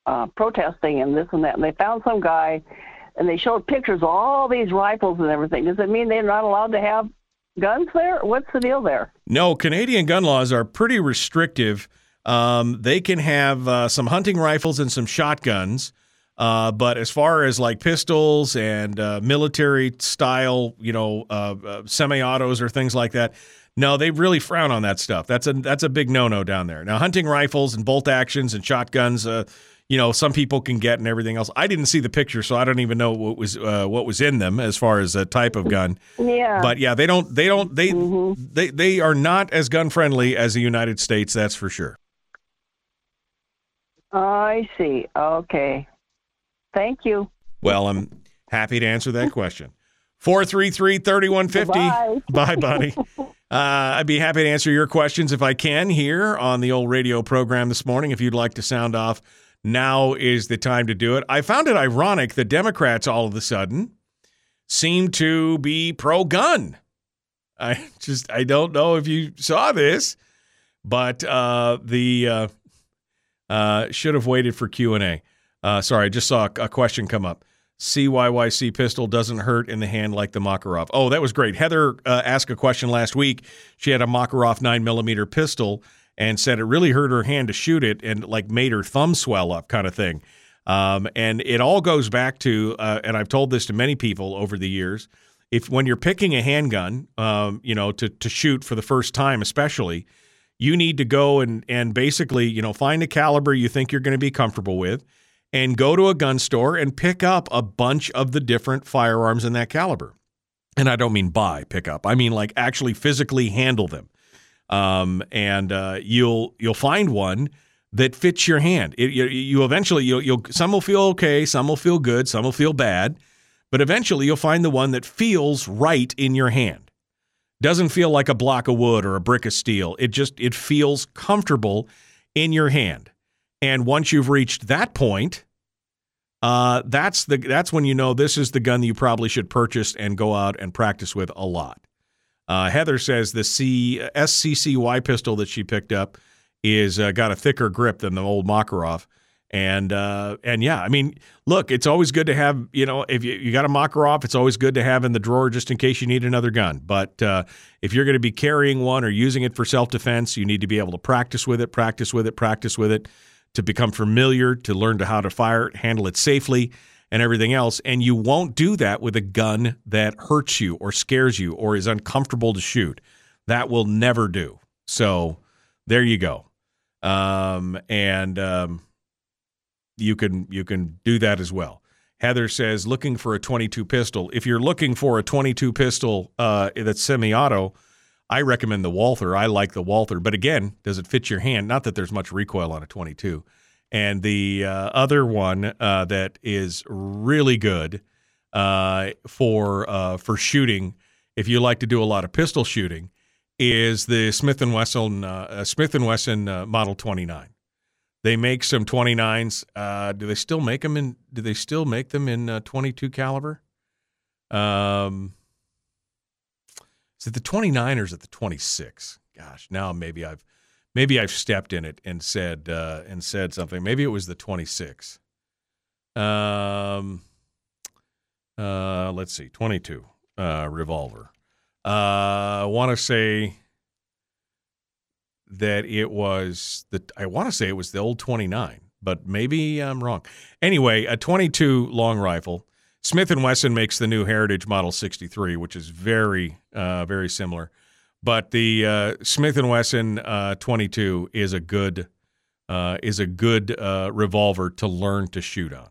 uh, protesting and this and that, and they found some guy, and they showed pictures of all these rifles and everything. Does it mean they're not allowed to have guns there? What's the deal there? No, Canadian gun laws are pretty restrictive. Um, they can have uh, some hunting rifles and some shotguns, uh, but as far as like pistols and uh, military style, you know, uh, uh, semi-autos or things like that, no, they really frown on that stuff. That's a that's a big no-no down there. Now, hunting rifles and bolt actions and shotguns, uh, you know, some people can get and everything else. I didn't see the picture, so I don't even know what was what was in them as far as a type of gun. Yeah. But yeah, they don't they don't they they they are not as gun friendly as the United States. That's for sure. I see. Okay. Thank you. Well, I'm happy to answer that question. 433 3150. Bye. Bye, buddy. Uh, I'd be happy to answer your questions if I can here on the old radio program this morning. If you'd like to sound off, now is the time to do it. I found it ironic that Democrats all of a sudden seem to be pro gun. I just I don't know if you saw this, but uh, the uh, uh, should have waited for Q and A. Uh, sorry, I just saw a, a question come up. SCCY pistol doesn't hurt in the hand like the Makarov. Oh, that was great. Heather uh, asked a question last week. She had a Makarov nine millimeter pistol and said it really hurt her hand to shoot it and like made her thumb swell up, kind of thing. Um, and it all goes back to, uh, and I've told this to many people over the years. If when you're picking a handgun, um, you know, to to shoot for the first time, especially, you need to go and and basically, you know, find a caliber you think you're going to be comfortable with and go to a gun store and pick up a bunch of the different firearms in that caliber. And I don't mean buy, pick up. I mean like actually physically handle them. Um, and uh, you'll you'll find one that fits your hand. It, you, you, eventually you'll, you'll some will feel okay, some will feel good, some will feel bad, but eventually you'll find the one that feels right in your hand. Doesn't feel like a block of wood or a brick of steel. It just it feels comfortable in your hand. And once you've reached that point, uh, that's the that's when you know this is the gun that you probably should purchase and go out and practice with a lot. Uh, Heather says the C SCCY pistol that she picked up is uh, got a thicker grip than the old Makarov. And uh, and yeah, I mean, look, it's always good to have you know if you, you got a Makarov, it's always good to have in the drawer just in case you need another gun. But uh, if you're going to be carrying one or using it for self defense, you need to be able to practice with it, practice with it, practice with it to become familiar, to learn to how to fire it, handle it safely, and everything else. And you won't do that with a gun that hurts you or scares you or is uncomfortable to shoot. That will never do. So there you go. Um, and um, you can you can do that as well. Heather says looking for a 22 pistol. If you're looking for a 22 pistol uh, that's semi-auto, I recommend the Walther. I like the Walther, but again, does it fit your hand? Not that there's much recoil on a 22. And the uh, other one uh, that is really good uh, for uh, for shooting, if you like to do a lot of pistol shooting, is the Smith and Wesson uh, Smith and Wesson uh, Model 29. They make some 29s. do they still make them in? Do they still make them in 22 caliber? Um, is it the 29 or is it the 26? Gosh, now maybe I've maybe I've stepped in it and said uh, and said something. Maybe it was the 26. Um, uh, let's see, 22 uh, revolver. Uh, I want to say that it was the. I want to say it was the old 29, but maybe I'm wrong. Anyway, a 22 long rifle. Smith and Wesson makes the new Heritage Model 63, which is very, uh, very similar. But the uh, Smith and Wesson uh, 22 is a good uh, is a good uh, revolver to learn to shoot on,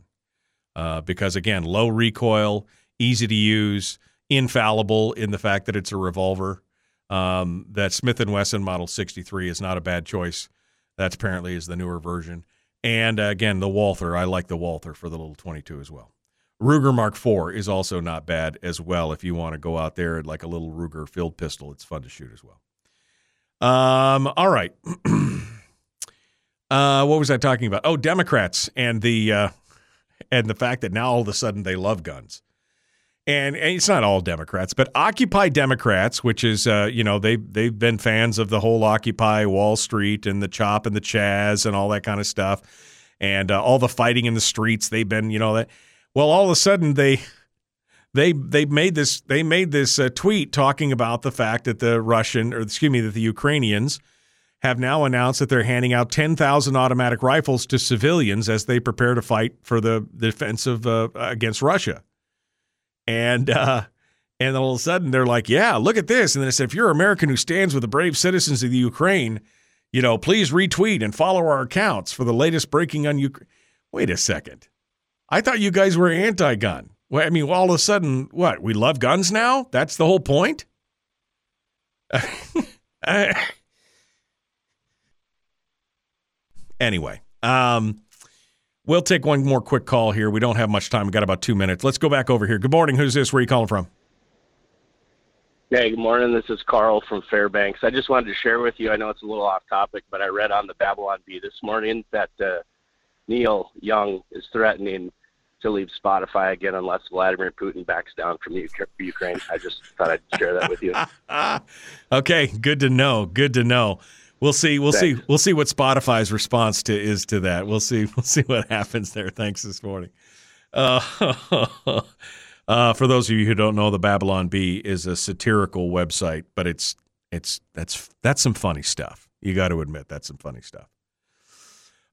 uh, because again, low recoil, easy to use, infallible in the fact that it's a revolver. Um, that Smith and Wesson Model 63 is not a bad choice. That apparently is the newer version. And again, the Walther. I like the Walther for the little 22 as well. Ruger Mark IV is also not bad as well if you want to go out there like a little Ruger field pistol. It's fun to shoot as well. Um, all right. uh, what was I talking about? Oh, Democrats and the uh, and the fact that now all of a sudden they love guns. And, and it's not all Democrats, but Occupy Democrats, which is uh, you know they they've been fans of the whole Occupy Wall Street and the Chop and the Chaz and all that kind of stuff, and uh, all the fighting in the streets. They've been you know that well, all of a sudden they they they made this they made this uh, tweet talking about the fact that the Russian or excuse me that the Ukrainians have now announced that they're handing out 10,000 automatic rifles to civilians as they prepare to fight for the defense of uh, against Russia. And uh, and all of a sudden they're like, "Yeah, look at this." And then I said, "If you're an American who stands with the brave citizens of the Ukraine, you know, please retweet and follow our accounts for the latest breaking on Ukraine." Wait a second. I thought you guys were anti gun. Well, I mean, all of a sudden, what? We love guns now? That's the whole point? anyway, um, we'll take one more quick call here. We don't have much time. We got about two minutes. Let's go back over here. Good morning. Who's this? Where are you calling from? Hey, good morning. This is Carl from Fairbanks. I just wanted to share with you. I know it's a little off topic, but I read on the Babylon Bee this morning that uh, Neil Young is threatening to leave Spotify again unless Vladimir Putin backs down from the Ukraine. I just thought I'd share that with you. okay, good to know. Good to know. We'll see. We'll Thanks. see. We'll see what Spotify's response to is to that. We'll see. We'll see what happens there. Thanks this morning. Uh, uh, for those of you who don't know, the Babylon Bee is a satirical website, but it's it's that's that's some funny stuff. You got to admit that's some funny stuff.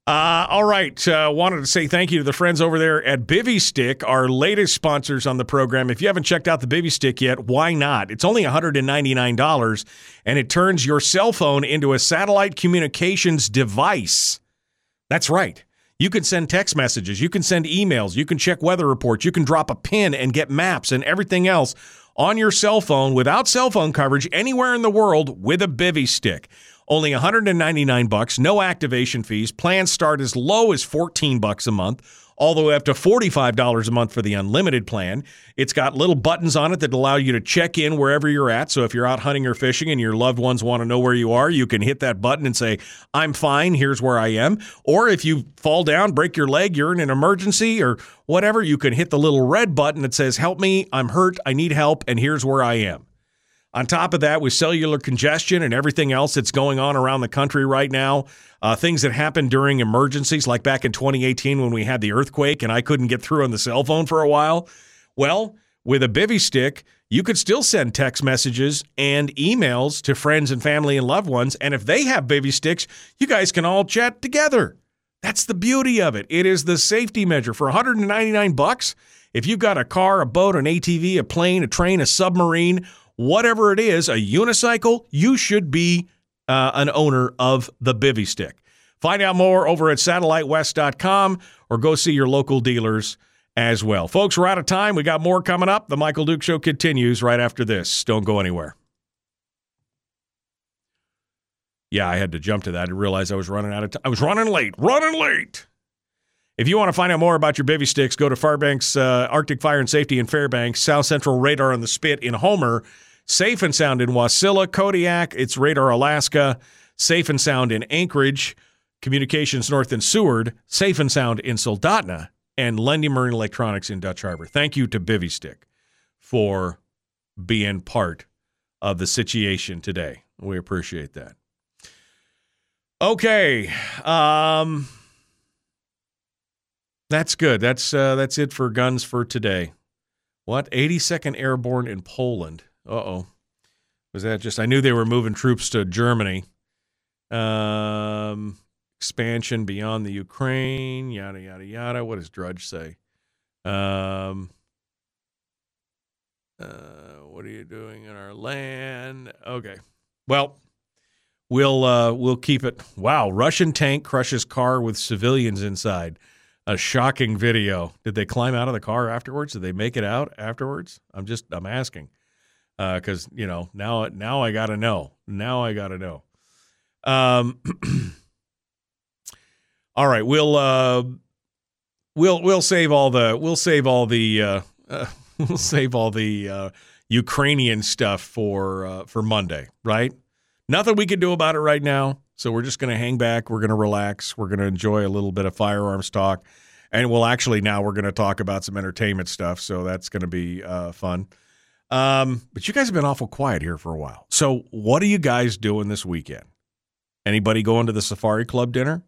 Uh, all right. Uh, wanted to say thank you to the friends over there at Bivy Stick, our latest sponsors on the program. If you haven't checked out the Bivy Stick yet, why not? It's only $199 and it turns your cell phone into a satellite communications device. That's right. You can send text messages, you can send emails, you can check weather reports, you can drop a pin and get maps and everything else on your cell phone without cell phone coverage anywhere in the world with a Bivy Stick. Only 199 bucks, no activation fees. Plans start as low as 14 bucks a month, all the way up to $45 a month for the unlimited plan. It's got little buttons on it that allow you to check in wherever you're at. So if you're out hunting or fishing and your loved ones want to know where you are, you can hit that button and say, "I'm fine, here's where I am." Or if you fall down, break your leg, you're in an emergency or whatever, you can hit the little red button that says, "Help me, I'm hurt, I need help, and here's where I am." On top of that, with cellular congestion and everything else that's going on around the country right now, uh, things that happen during emergencies, like back in 2018 when we had the earthquake and I couldn't get through on the cell phone for a while. Well, with a bivy stick, you could still send text messages and emails to friends and family and loved ones. And if they have bivy sticks, you guys can all chat together. That's the beauty of it. It is the safety measure for 199 bucks. If you've got a car, a boat, an ATV, a plane, a train, a submarine, whatever it is, a unicycle, you should be uh, an owner of the Bivy Stick. Find out more over at satellitewest.com or go see your local dealers as well. Folks, we're out of time. We got more coming up. The Michael Duke Show continues right after this. Don't go anywhere. Yeah, I had to jump to that. I didn't realize I was running out of time. I was running late, running late. If you want to find out more about your bivy sticks, go to Fairbanks uh, Arctic Fire and Safety in Fairbanks, South Central Radar on the Spit in Homer, Safe and Sound in Wasilla, Kodiak, it's Radar Alaska, Safe and Sound in Anchorage, Communications North in Seward, Safe and Sound in Soldotna, and Lendy Marine Electronics in Dutch Harbor. Thank you to Bivy Stick for being part of the situation today. We appreciate that. Okay. Um that's good. That's uh, that's it for guns for today. What? 82nd Airborne in Poland. Uh oh. Was that just? I knew they were moving troops to Germany. Um, expansion beyond the Ukraine. Yada yada yada. What does Drudge say? Um. Uh, what are you doing in our land? Okay. Well, we'll uh, we'll keep it. Wow, Russian tank crushes car with civilians inside a shocking video. Did they climb out of the car afterwards? Did they make it out afterwards? I'm just I'm asking because uh, you know now now I got to know. Now I got to know. Um, all right, we'll uh, we'll we'll save all the we'll save all the uh, uh, we'll save all the uh, Ukrainian stuff for uh, for Monday, right? Nothing we can do about it right now. So we're just to hang back. We're to relax. We're to enjoy a little bit of firearms talk. And we'll actually now we're going to talk about some entertainment stuff. So that's going to be fun. Um, but you guys have been awful quiet here for a while. So what are you guys doing this weekend? Anybody going to the Safari Club dinner?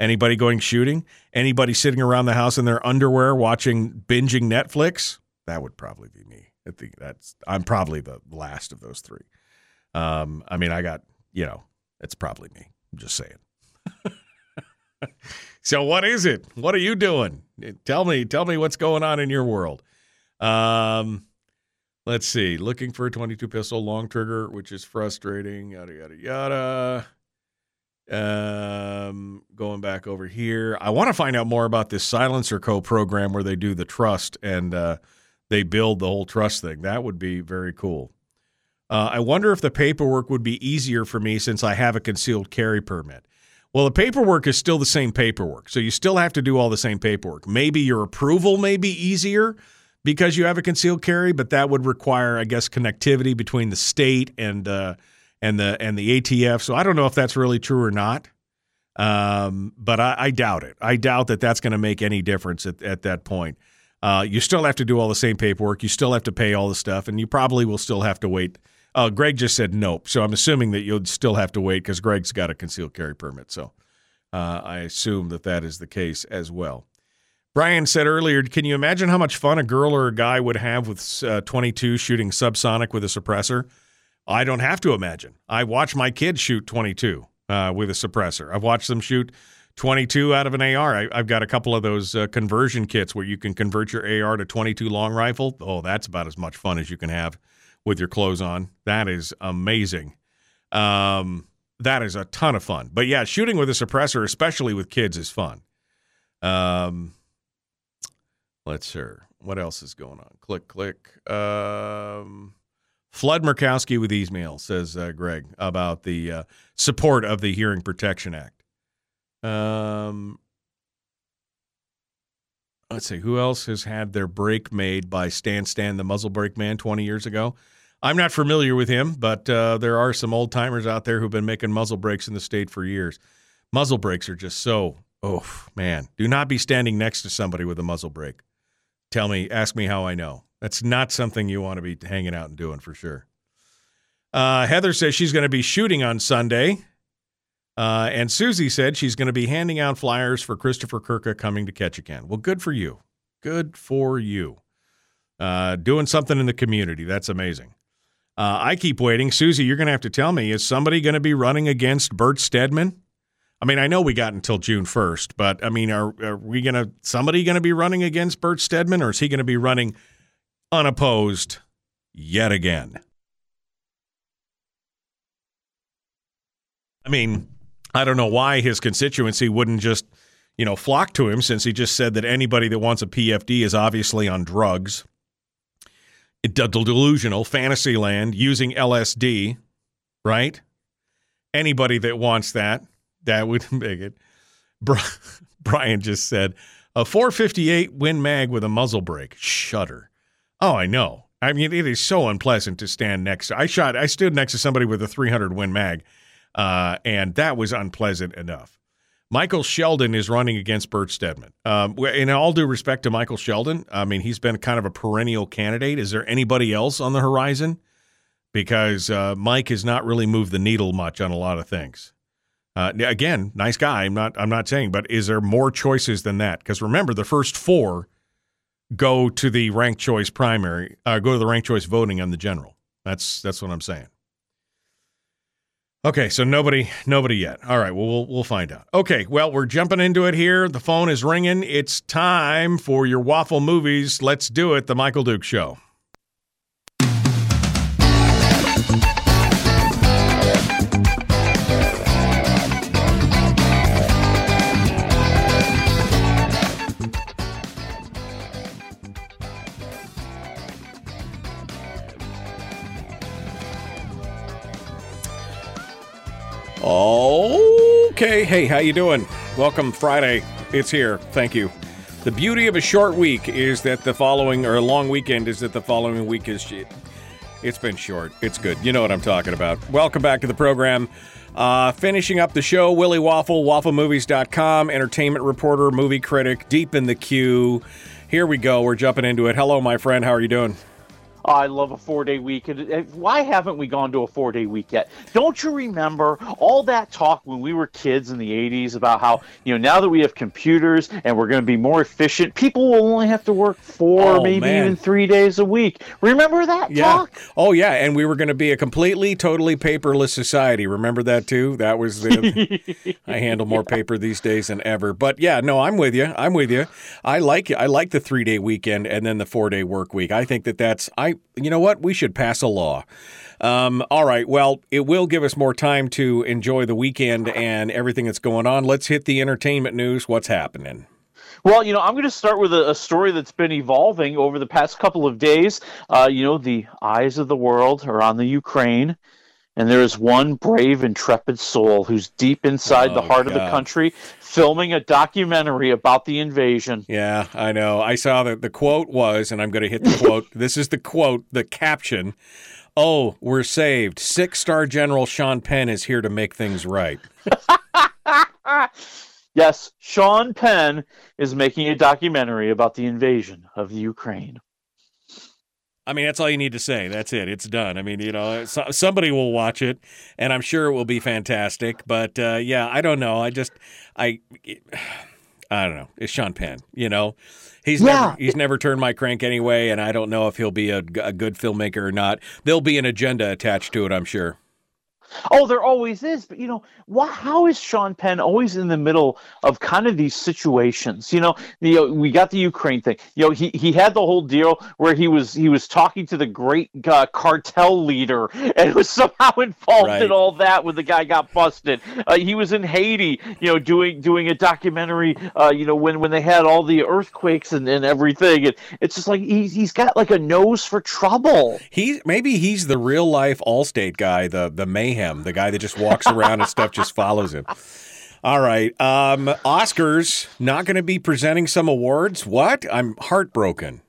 Anybody going shooting? Anybody sitting around the house in their underwear watching binging Netflix? That would probably be me. I think that's I'm probably the last of those three. Um, I mean, I got you know, it's probably me. I'm just saying. so what is it? What are you doing? Tell me, tell me what's going on in your world. Um, let's see. Looking for a 22 pistol long trigger, which is frustrating. Yada yada yada. Um, going back over here, I want to find out more about this SilencerCo. program where they do the trust and uh, they build the whole trust thing. That would be very cool. Uh, I wonder if the paperwork would be easier for me since I have a concealed carry permit. Well, the paperwork is still the same paperwork. So you still have to do all the same paperwork. Maybe your approval may be easier because you have a concealed carry, but that would require, I guess, connectivity between the state and uh, and the and the ATF. So I don't know if that's really true or not. Um, but I, I doubt it. I doubt that that's going to make any difference at, at that point. Uh, you still have to do all the same paperwork. You still have to pay all the stuff, and you probably will still have to wait. Uh, Greg just said nope, so I'm assuming that you'll still have to wait because Greg's got a concealed carry permit. So uh, I assume that that is the case as well. Brian said earlier, can you imagine how much fun a girl or a guy would have with uh, 22 shooting subsonic with a suppressor? I don't have to imagine. I watch my kids shoot 22 uh, with a suppressor. I've watched them shoot 22 out of an AR. I, have got a couple of those uh, conversion kits where you can convert your AR to 22 long rifle. Oh, that's about as much fun as you can have with your clothes on. That is amazing. Um, that is a ton of fun. But yeah, shooting with a suppressor, especially with kids, is fun. Um, Let's see. What else is going on? Click, click. Um, Flood Murkowski with email, says uh, Greg, about the uh, support of the Hearing Protection Act. Um, let's see. Who else has had their break made by Stan Stan, the muzzle brake man, 20 years ago? I'm not familiar with him, but uh, there are some old timers out there who've been making muzzle brakes in the state for years. Muzzle brakes are just so, oh, man. Do not be standing next to somebody with a muzzle brake tell me, ask me how I know. That's not something you want to be hanging out and doing for sure. Uh, Heather says she's going to be shooting on Sunday. Uh, and Susie said she's going to be handing out flyers for Christopher Kurka coming to Ketchikan. Well, good for you. Good for you. Uh, doing something in the community. That's amazing. Uh, I keep waiting. Susie, you're going to have to tell me is somebody going to be running against Bert Stedman? I mean, I know we got until June 1st, but I mean, are, are we going to, somebody going to be running against Bert Stedman or is he going to be running unopposed yet again? I mean, I don't know why his constituency wouldn't just, you know, flock to him since he just said that anybody that wants a PFD is obviously on drugs, delusional, fantasy land, using LSD, right? Anybody that wants that that would make it. Brian just said a 458 Win Mag with a muzzle brake. Shudder. Oh, I know. I mean, it is so unpleasant to stand next to. I shot. I stood next to somebody with a 300 Win Mag, uh, and that was unpleasant enough. Michael Sheldon is running against Bert Stedman. Um, in all due respect to Michael Sheldon, I mean he's been kind of a perennial candidate. Is there anybody else on the horizon? Because uh, Mike has not really moved the needle much on a lot of things. Uh, again, nice guy. I'm not. I'm not saying, but is there more choices than that? Because remember, the first four go to the ranked choice primary. Uh, go to the ranked choice voting on the general. That's that's what I'm saying. Okay, so nobody, nobody yet. All right, well, we'll we'll find out. Okay, well, we're jumping into it here. The phone is ringing. It's time for your waffle movies. Let's do it. The Michael Duke Show. Okay, hey, how you doing? Welcome Friday. It's here. Thank you. The beauty of a short week is that the following or a long weekend is that the following week is it's been short. It's good. You know what I'm talking about. Welcome back to the program. Uh, finishing up the show, Willie Waffle, wafflemovies.com, entertainment reporter, movie critic, deep in the queue. Here we go. We're jumping into it. Hello, my friend. How are you doing? I love a four day week. Why haven't we gone to a four day week yet? Don't you remember all that talk when we were kids in the 80s about how, you know, now that we have computers and we're going to be more efficient, people will only have to work four, oh, maybe man. even three days a week. Remember that yeah. talk? Oh, yeah. And we were going to be a completely, totally paperless society. Remember that too? That was the. I handle more paper these days than ever. But yeah, no, I'm with you. I'm with you. I like I like the three day weekend and then the four day work week. I think that that's. I you know what? We should pass a law. Um, all right. Well, it will give us more time to enjoy the weekend and everything that's going on. Let's hit the entertainment news. What's happening? Well, you know, I'm going to start with a, a, story that's been evolving over the past couple of days. Uh, you know, the eyes of the world are on the Ukraine. And there is one brave, intrepid soul who's deep inside oh, the heart God. of the country, filming a documentary about the invasion. Yeah, I know. I saw that the quote was, and I'm going to hit the quote. this is the quote, the caption. Oh, we're saved. Six star General Sean Penn is here to make things right. Yes, Sean Penn is making a documentary about the invasion of the Ukraine. I mean, that's all you need to say. That's it. It's done. I mean, you know, so, somebody will watch it, and I'm sure it will be fantastic. But uh, yeah, I don't know. I just, I, I don't know. It's Sean Penn. You know, he's Yeah. never he's never turned my crank anyway, and I don't know if he'll be a, a good filmmaker or not. There'll be an agenda attached to it, I'm sure. Oh, there always is, but you know, why, how is Sean Penn always in the middle of kind of these situations? You know, you know, we got the Ukraine thing. You know, he, he had the whole deal where he was he was talking to the great uh, cartel leader and was somehow involved Right. in all that when the guy got busted. Uh, he was in Haiti, you know, doing doing a documentary. Uh, you know, when when they had all the earthquakes and, and everything, and it's just like he's he's got like a nose for trouble. He maybe he's the real life Allstate guy, the the mayhem, the guy that just walks around and stuff just follows him. All right, um, Oscars not going to be presenting some awards. What? I'm heartbroken.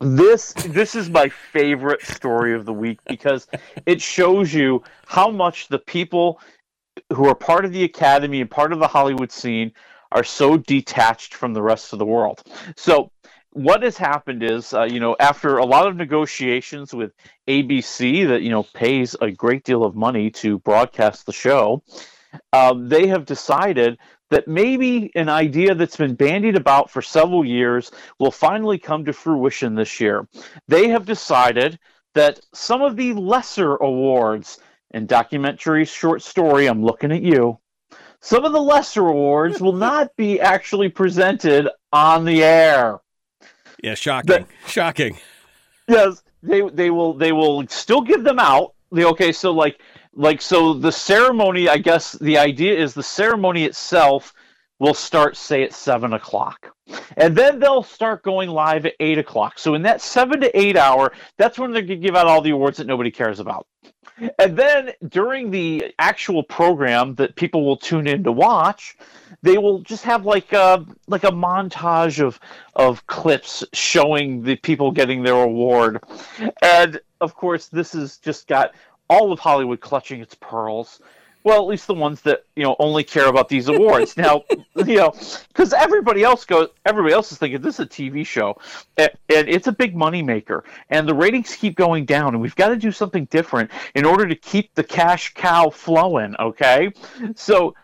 This this is my favorite story of the week because it shows you how much the people who are part of the academy and part of the Hollywood scene are so detached from the rest of the world. So what has happened is, uh, you know, after a lot of negotiations with ABC that you know pays a great deal of money to broadcast the show, um, they have decided that maybe an idea that's been bandied about for several years will finally come to fruition this year. They have decided that some of the lesser awards in documentary short story, I'm looking at you, some of the lesser awards will not be actually presented on the air. Yeah, shocking, shocking. Yes, they they will they will still give them out. The okay, so like like so the ceremony. I guess the idea is the ceremony itself will start say at seven o'clock, and then they'll start going live at eight o'clock. So in that seven to eight hour, that's when they're gonna give out all the awards that nobody cares about. And then during the actual program that people will tune in to watch, they will just have like a like a montage of of clips showing the people getting their award. And of course, this has just got all of Hollywood clutching its pearls. Well, at least the ones that you know only care about these awards. now, you know, because everybody else goes, everybody else is thinking this is a TV show, and, and it's a big money maker, and the ratings keep going down, and we've got to do something different in order to keep the cash cow flowing. Okay, so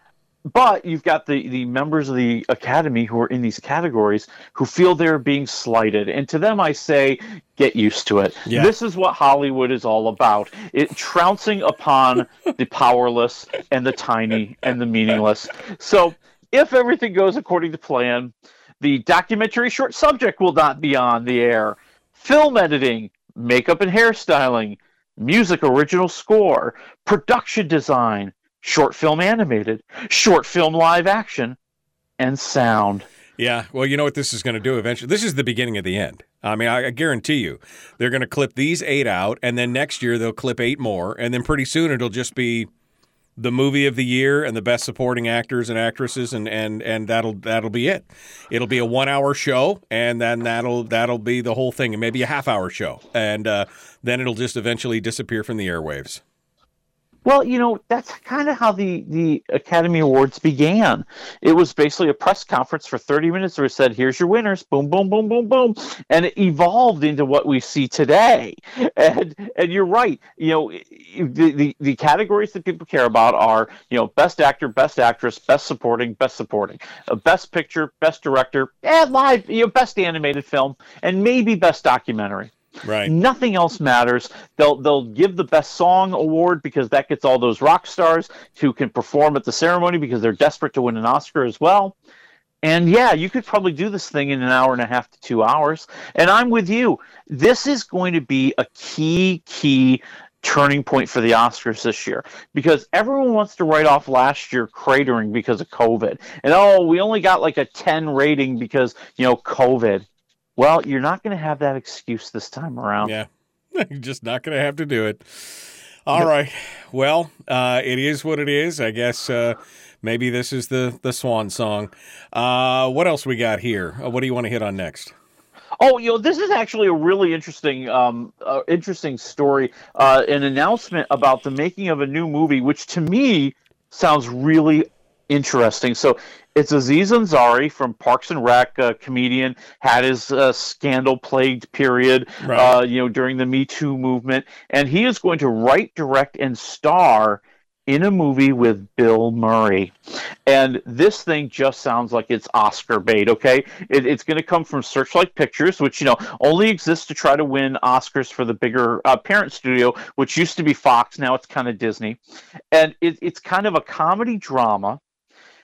but you've got the, the members of the academy who are in these categories who feel they're being slighted. And to them, I say, get used to it. Yeah. This is what Hollywood is all about it trouncing upon the powerless and the tiny and the meaningless. So if everything goes according to plan, the documentary short subject will not be on the air. Film editing, makeup and hairstyling, music original score, production design, short film animated, short film live action, and sound. Yeah, well, you know what this is going to do eventually? This is the beginning of the end. I mean, I, guarantee you, they're going to clip these eight out, and then next year they'll clip eight more, and then pretty soon it'll just be the movie of the year and the best supporting actors and actresses, and and and that'll that'll be it. It'll be a one hour show, and then that'll that'll be the whole thing, and maybe a half hour show, and uh, then it'll just eventually disappear from the airwaves. Well, you know, that's kind of how the, the Academy Awards began. It was basically a press conference for 30 minutes where it said, here's your winners, boom, boom, boom, boom, boom. And it evolved into what we see today. And and you're right. You know, the, the, the categories that people care about are, you know, best actor, best actress, best supporting, best supporting, uh, best picture, best director, and live, you know, best animated film, and maybe best documentary. Right. Nothing else matters. They'll they'll give the best song award because that gets all those rock stars who can perform at the ceremony because they're desperate to win an Oscar as well. And yeah, you could probably do this thing in an hour and a half to 2 hours. And I'm with you. This is going to be a key key turning point for the Oscars this year because everyone wants to write off last year cratering because of COVID. And oh, we only got like a 10 rating because, you know, COVID. Well, you're not going to have that excuse this time around. Yeah. You're just not going to have to do it. All right. Well, uh, it is what it is. I guess uh, maybe this is the, the swan song. Uh, what else we got here? Uh, what do you want to hit on next? Oh, you know, this is actually a really interesting, um, uh, interesting story. Uh, an announcement about the making of a new movie, which to me sounds really interesting. So it's Aziz Ansari from Parks and Rec, a comedian, had his uh, scandal-plagued period, Right. uh, you know, during the Me Too movement, and he is going to write, direct, and star in a movie with Bill Murray. And this thing just sounds like it's Oscar bait, okay? It, it's going to come from Searchlight Pictures, which, you know, only exists to try to win Oscars for the bigger uh, parent studio, which used to be Fox. Now it's kind of Disney. And it, it's kind of a comedy drama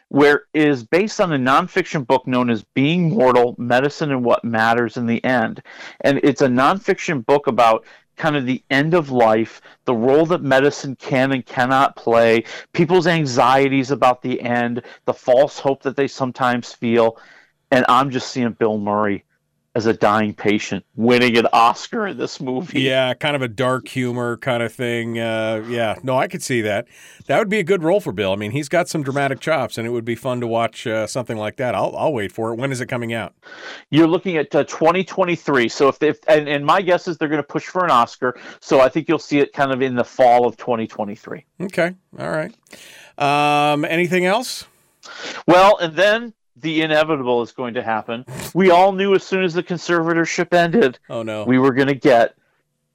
where is based on a nonfiction book known as Being Mortal Medicine and What Matters in the End. And it's a nonfiction book about kind of the end of life, the role that medicine can and cannot play, people's anxieties about the end, the false hope that they sometimes feel. And I'm just seeing Bill Murray as a dying patient winning an Oscar in this movie. Yeah, kind of a dark humor kind of thing. Uh, yeah, no, I could see that. That would be a good role for Bill. I mean, he's got some dramatic chops, and it would be fun to watch uh, something like that. I'll, I'll wait for it. When is it coming out? You're looking at uh, 2023. So if, if and, and my guess is they're going to push for an Oscar. So I think you'll see it kind of in the fall of 2023. Okay, all right. Um, anything else? Well, and then the inevitable is going to happen. We all knew as soon as the conservatorship ended, Oh no, we were going to get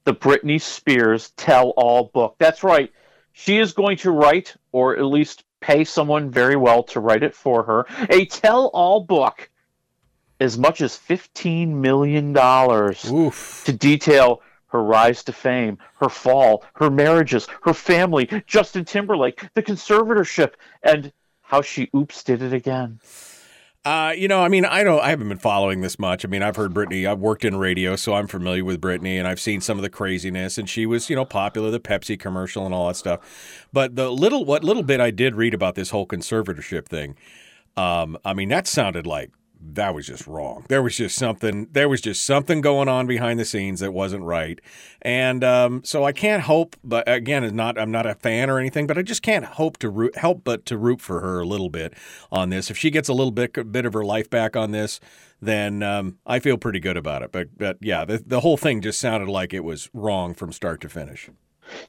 the Britney Spears tell-all book. That's right. She is going to write, or at least pay someone very well to write it for her, a tell-all book as much as $15 million to detail her rise to fame, her fall, her marriages, her family, Justin Timberlake, the conservatorship, and how she oops did it again. Uh, you know, I mean, I don't, I haven't been following this much. I mean, I've heard Britney. I've worked in radio, so I'm familiar with Britney, and I've seen some of the craziness. And she was, you know, popular, the Pepsi commercial and all that stuff. But the little, what little bit I did read about this whole conservatorship thing, um, I mean, that sounded like that was just wrong. There was just something. There was just something going on behind the scenes that wasn't right. And um, so I can't hope. But again, it's not. I'm not a fan or anything. But I just can't hope to root, help but to root for her a little bit on this. If she gets a little bit bit of her life back on this, then um, I feel pretty good about it. But but yeah, the the whole thing just sounded like it was wrong from start to finish.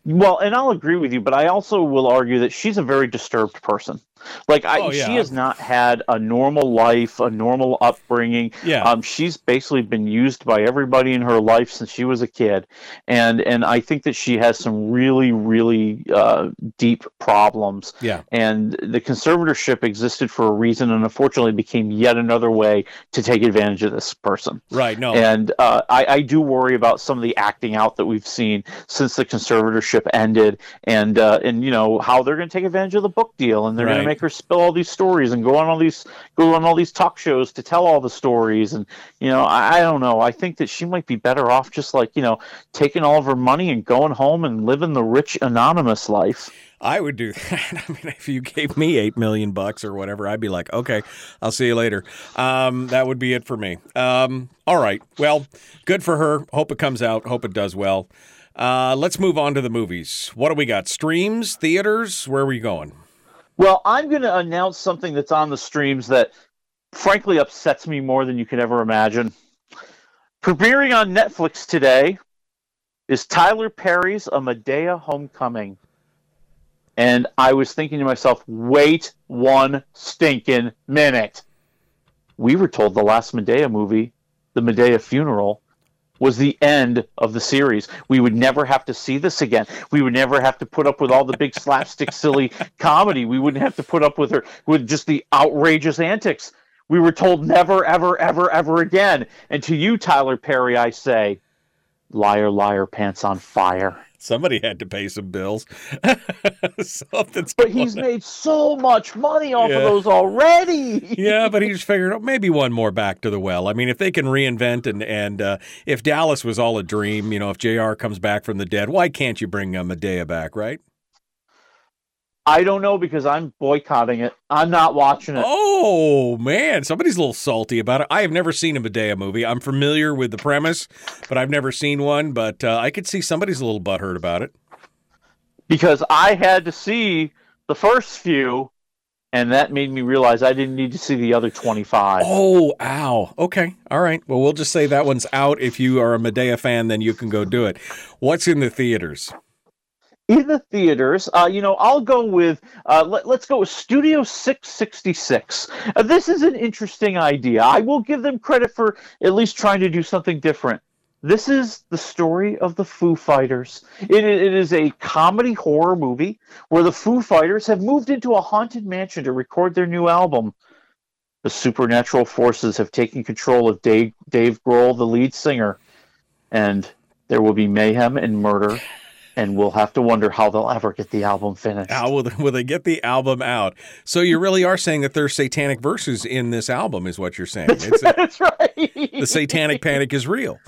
Well, and I'll agree with you, but I also will argue that she's a very disturbed person. Like I, Oh, yeah. she has not had a normal life, a normal upbringing. Yeah. Um, she's basically been used by everybody in her life since she was a kid, and and I think that she has some really, really uh, deep problems. Yeah. And the conservatorship existed for a reason, and unfortunately became yet another way to take advantage of this person. Right. No. And uh, I, I do worry about some of the acting out that we've seen since the conservatorship ended, and uh, and you know how they're going to take advantage of the book deal, and they're going to make her spill all these stories and go on all these go on all these talk shows to tell all the stories, and you know I, I don't know. I think that she might be better off just like you know taking all of her money and going home and living the rich anonymous life. I would do that. I mean, if you gave me eight million bucks or whatever, I'd be like, okay, I'll see you later. Um, that would be it for me. Um, all right. Well, good for her. Hope it comes out. Hope it does well. Uh, let's move on to the movies. What do we got? Streams, theaters. Where are we going? Well, I'm going to announce something that's on the streams that frankly upsets me more than you can ever imagine. Premiering on Netflix today is Tyler Perry's A Madea Homecoming. And I was thinking to myself, wait one stinking minute. We were told the last Madea movie, The Madea Funeral, was the end of the series. We would never have to see this again. We would never have to put up with all the big slapstick, silly comedy. We wouldn't have to put up with her with just the outrageous antics. We were told never, ever, ever, ever again. And to you, Tyler Perry, I say, liar, liar, pants on fire. Somebody had to pay some bills. Something's But he's made so much money off Yeah. of those already. yeah, but he's figured out maybe one more back to the well. I mean, if they can reinvent and and uh, if Dallas was all a dream, you know, if Jr. comes back from the dead, why can't you bring uh, Madea back, right? I don't know because I'm boycotting it. I'm not watching it. Oh man, somebody's a little salty about it. I have never seen a Madea movie. I'm familiar with the premise, but I've never seen one. But uh, I could see somebody's a little butthurt about it. because I had to see the first few, and that made me realize I didn't need to see the other 25. Oh, ow. Okay, all right. Well, we'll just say that one's out. If you are a Madea fan, then you can go do it. What's in the theaters? In the theaters. Uh, you know, I'll go with uh, let, us go with Studio 666. Uh, this is an interesting idea. I will give them credit for at least trying to do something different. This is the story of the Foo Fighters. It, it is a comedy horror movie where the Foo Fighters have moved into a haunted mansion to record their new album. The supernatural forces have taken control of Dave, Dave Grohl, the lead singer, and there will be mayhem and murder and we'll have to wonder how they'll ever get the album finished. How will they, will they get the album out? So you really are saying that there's satanic verses in this album, is what you're saying? That's, a, that's right. The satanic panic is real.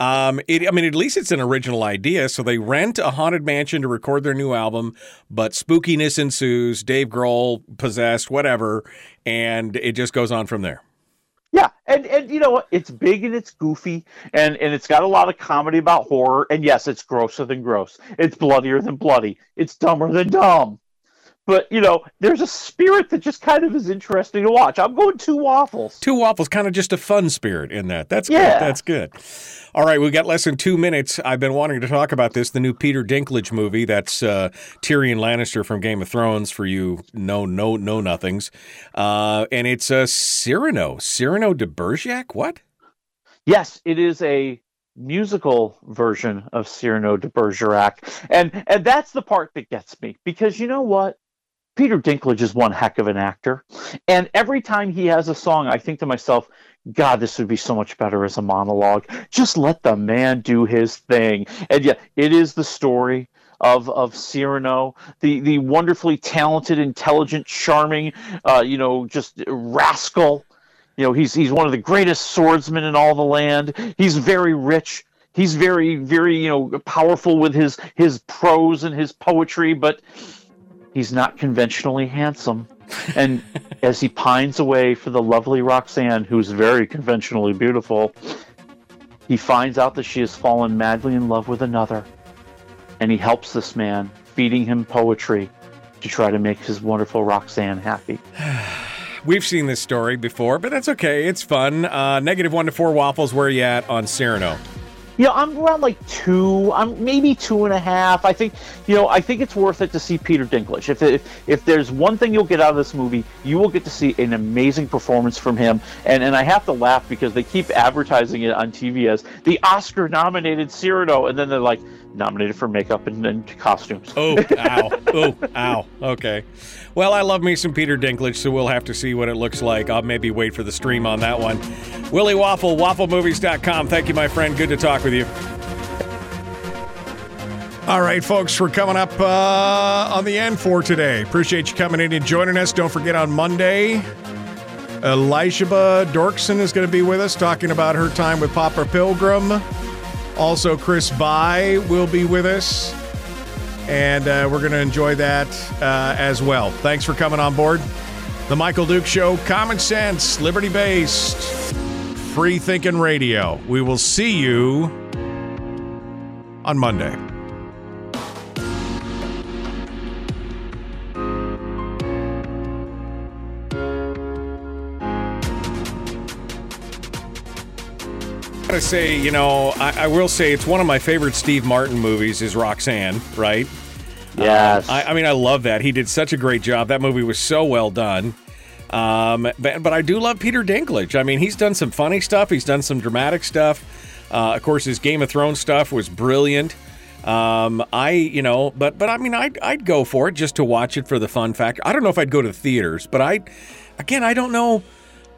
Um, it, I mean, at least it's an original idea. So they rent a haunted mansion to record their new album, but spookiness ensues. Dave Grohl possessed, whatever, and it just goes on from there. Yeah, and and you know what? It's big and it's goofy, and and it's got a lot of comedy about horror. And yes, it's grosser than gross. It's bloodier than bloody. It's dumber than dumb but you know, there's a spirit that just kind of is interesting to watch. I'm going two waffles. Two waffles, kind of just a fun spirit in that. That's yeah. good. That's good. All right, we've got less than two minutes. I've been wanting to talk about this, the new Peter Dinklage movie. That's uh, Tyrion Lannister from Game of Thrones for you no no no nothings, uh, and it's a uh, Cyrano Cyrano de Bergerac. What? Yes, it is a musical version of Cyrano de Bergerac, and and that's the part that gets me because you know what Peter Dinklage is one heck of an actor. And every time he has a song, I think to myself, God, this would be so much better as a monologue. Just let the man do his thing. And yet, it is the story of of Cyrano, the the wonderfully talented, intelligent, charming, uh, you know, just rascal. You know, he's he's one of the greatest swordsmen in all the land. He's very rich. He's very very you know powerful with his his prose and his poetry, but He's not conventionally handsome. And as he pines away for the lovely Roxanne, who's very conventionally beautiful, he finds out that she has fallen madly in love with another. And he helps this man, feeding him poetry to try to make his wonderful Roxanne happy. We've seen this story before, but that's okay. It's fun. Uh, negative one to four waffles. Where are you at on Cyrano? You know, I'm around like two, I'm maybe two and a half. I think, you know, I think it's worth it to see Peter Dinklage. If, if if there's one thing you'll get out of this movie, you will get to see an amazing performance from him. And and I have to laugh because they keep advertising it on TV as the Oscar-nominated Cyrano, and then they're like nominated for makeup and, and costumes. Oh, ow, oh, ow. Okay. Well, I love me some Peter Dinklage, so we'll have to see what it looks like. I'll maybe wait for the stream on that one. Willie Waffle, wafflemovies.com. Thank you, my friend. Good to talk with you. All right, folks, we're coming up uh, on the end for today. Appreciate you coming in and joining us. Don't forget on Monday, Elishaba Doerksen is going to be with us talking about her time with Papa Pilgrim. Also, Chris By will be with us and uh, we're going to enjoy that uh, as well. Thanks for coming on board. The Michael Duke Show, common sense, liberty based, free thinking radio. We will see you on Monday. Gotta say, you know, I, I, will say it's one of my favorite Steve Martin movies is Roxanne, right? Yes. Um, I, I, mean, I love that. He did such a great job. That movie was so well done. Um, but, but I do love Peter Dinklage. I mean, he's done some funny stuff. He's done some dramatic stuff. Uh, of course, his Game of Thrones stuff was brilliant. Um, I, you know, but but I mean, I'd I'd go for it just to watch it for the fun factor. I don't know if I'd go to the theaters, but I, again, I don't know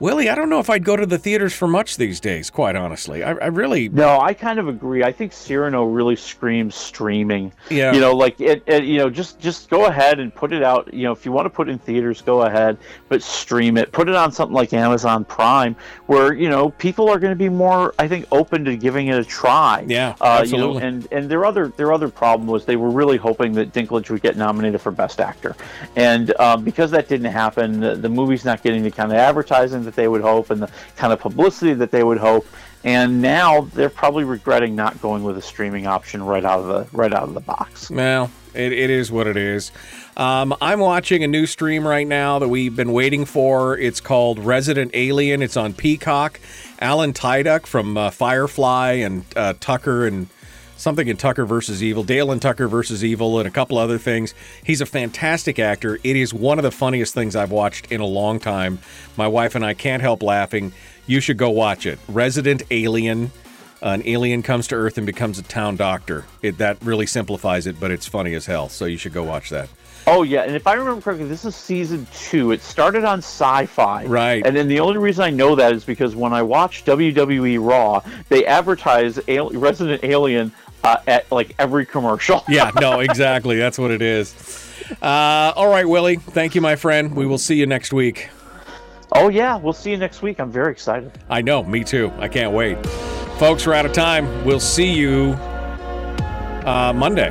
Willie, I don't know if I'd go to the theaters for much these days, quite honestly. I, I really. No, I kind of agree. I think Cyrano really screams streaming. Yeah. You know, like, it, it, you know, just just go ahead and put it out. You know, if you want to put it in theaters, go ahead, but stream it. Put it on something like Amazon Prime, where, you know, people are going to be more, I think, open to giving it a try. Yeah, uh, absolutely. You know, and, and their other, their other problem was they were really hoping that Dinklage would get nominated for Best Actor. And um, because that didn't happen, the, the movie's not getting the kind of advertising that that they would hope and the kind of publicity that they would hope. And now they're probably regretting not going with a streaming option right out of the right out of the box. Well, it, it is what it is. Um, I'm watching a new stream right now that we've been waiting for. It's called Resident Alien. It's on Peacock. Alan Tudyk from uh, Firefly and uh, Tucker and something in Tucker versus Evil, Dale and Tucker versus Evil, and a couple other things. He's a fantastic actor. It is one of the funniest things I've watched in a long time. My wife and I can't help laughing. You should go watch it. Resident Alien. An alien comes to Earth and becomes a town doctor. It, that really simplifies it, but it's funny as hell. So you should go watch that. Oh yeah, and if I remember correctly, this is season two. It started on Syfy, right? And then the only reason I know that is because when I watch WWE Raw, they advertise Al- Resident Alien uh, at like every commercial. yeah, no, exactly. That's what it is. Uh, all right, Willie. Thank you, my friend. We will see you next week. Oh yeah, we'll see you next week. I'm very excited. I know. Me too. I can't wait. Folks, we're out of time. We'll see you uh, Monday.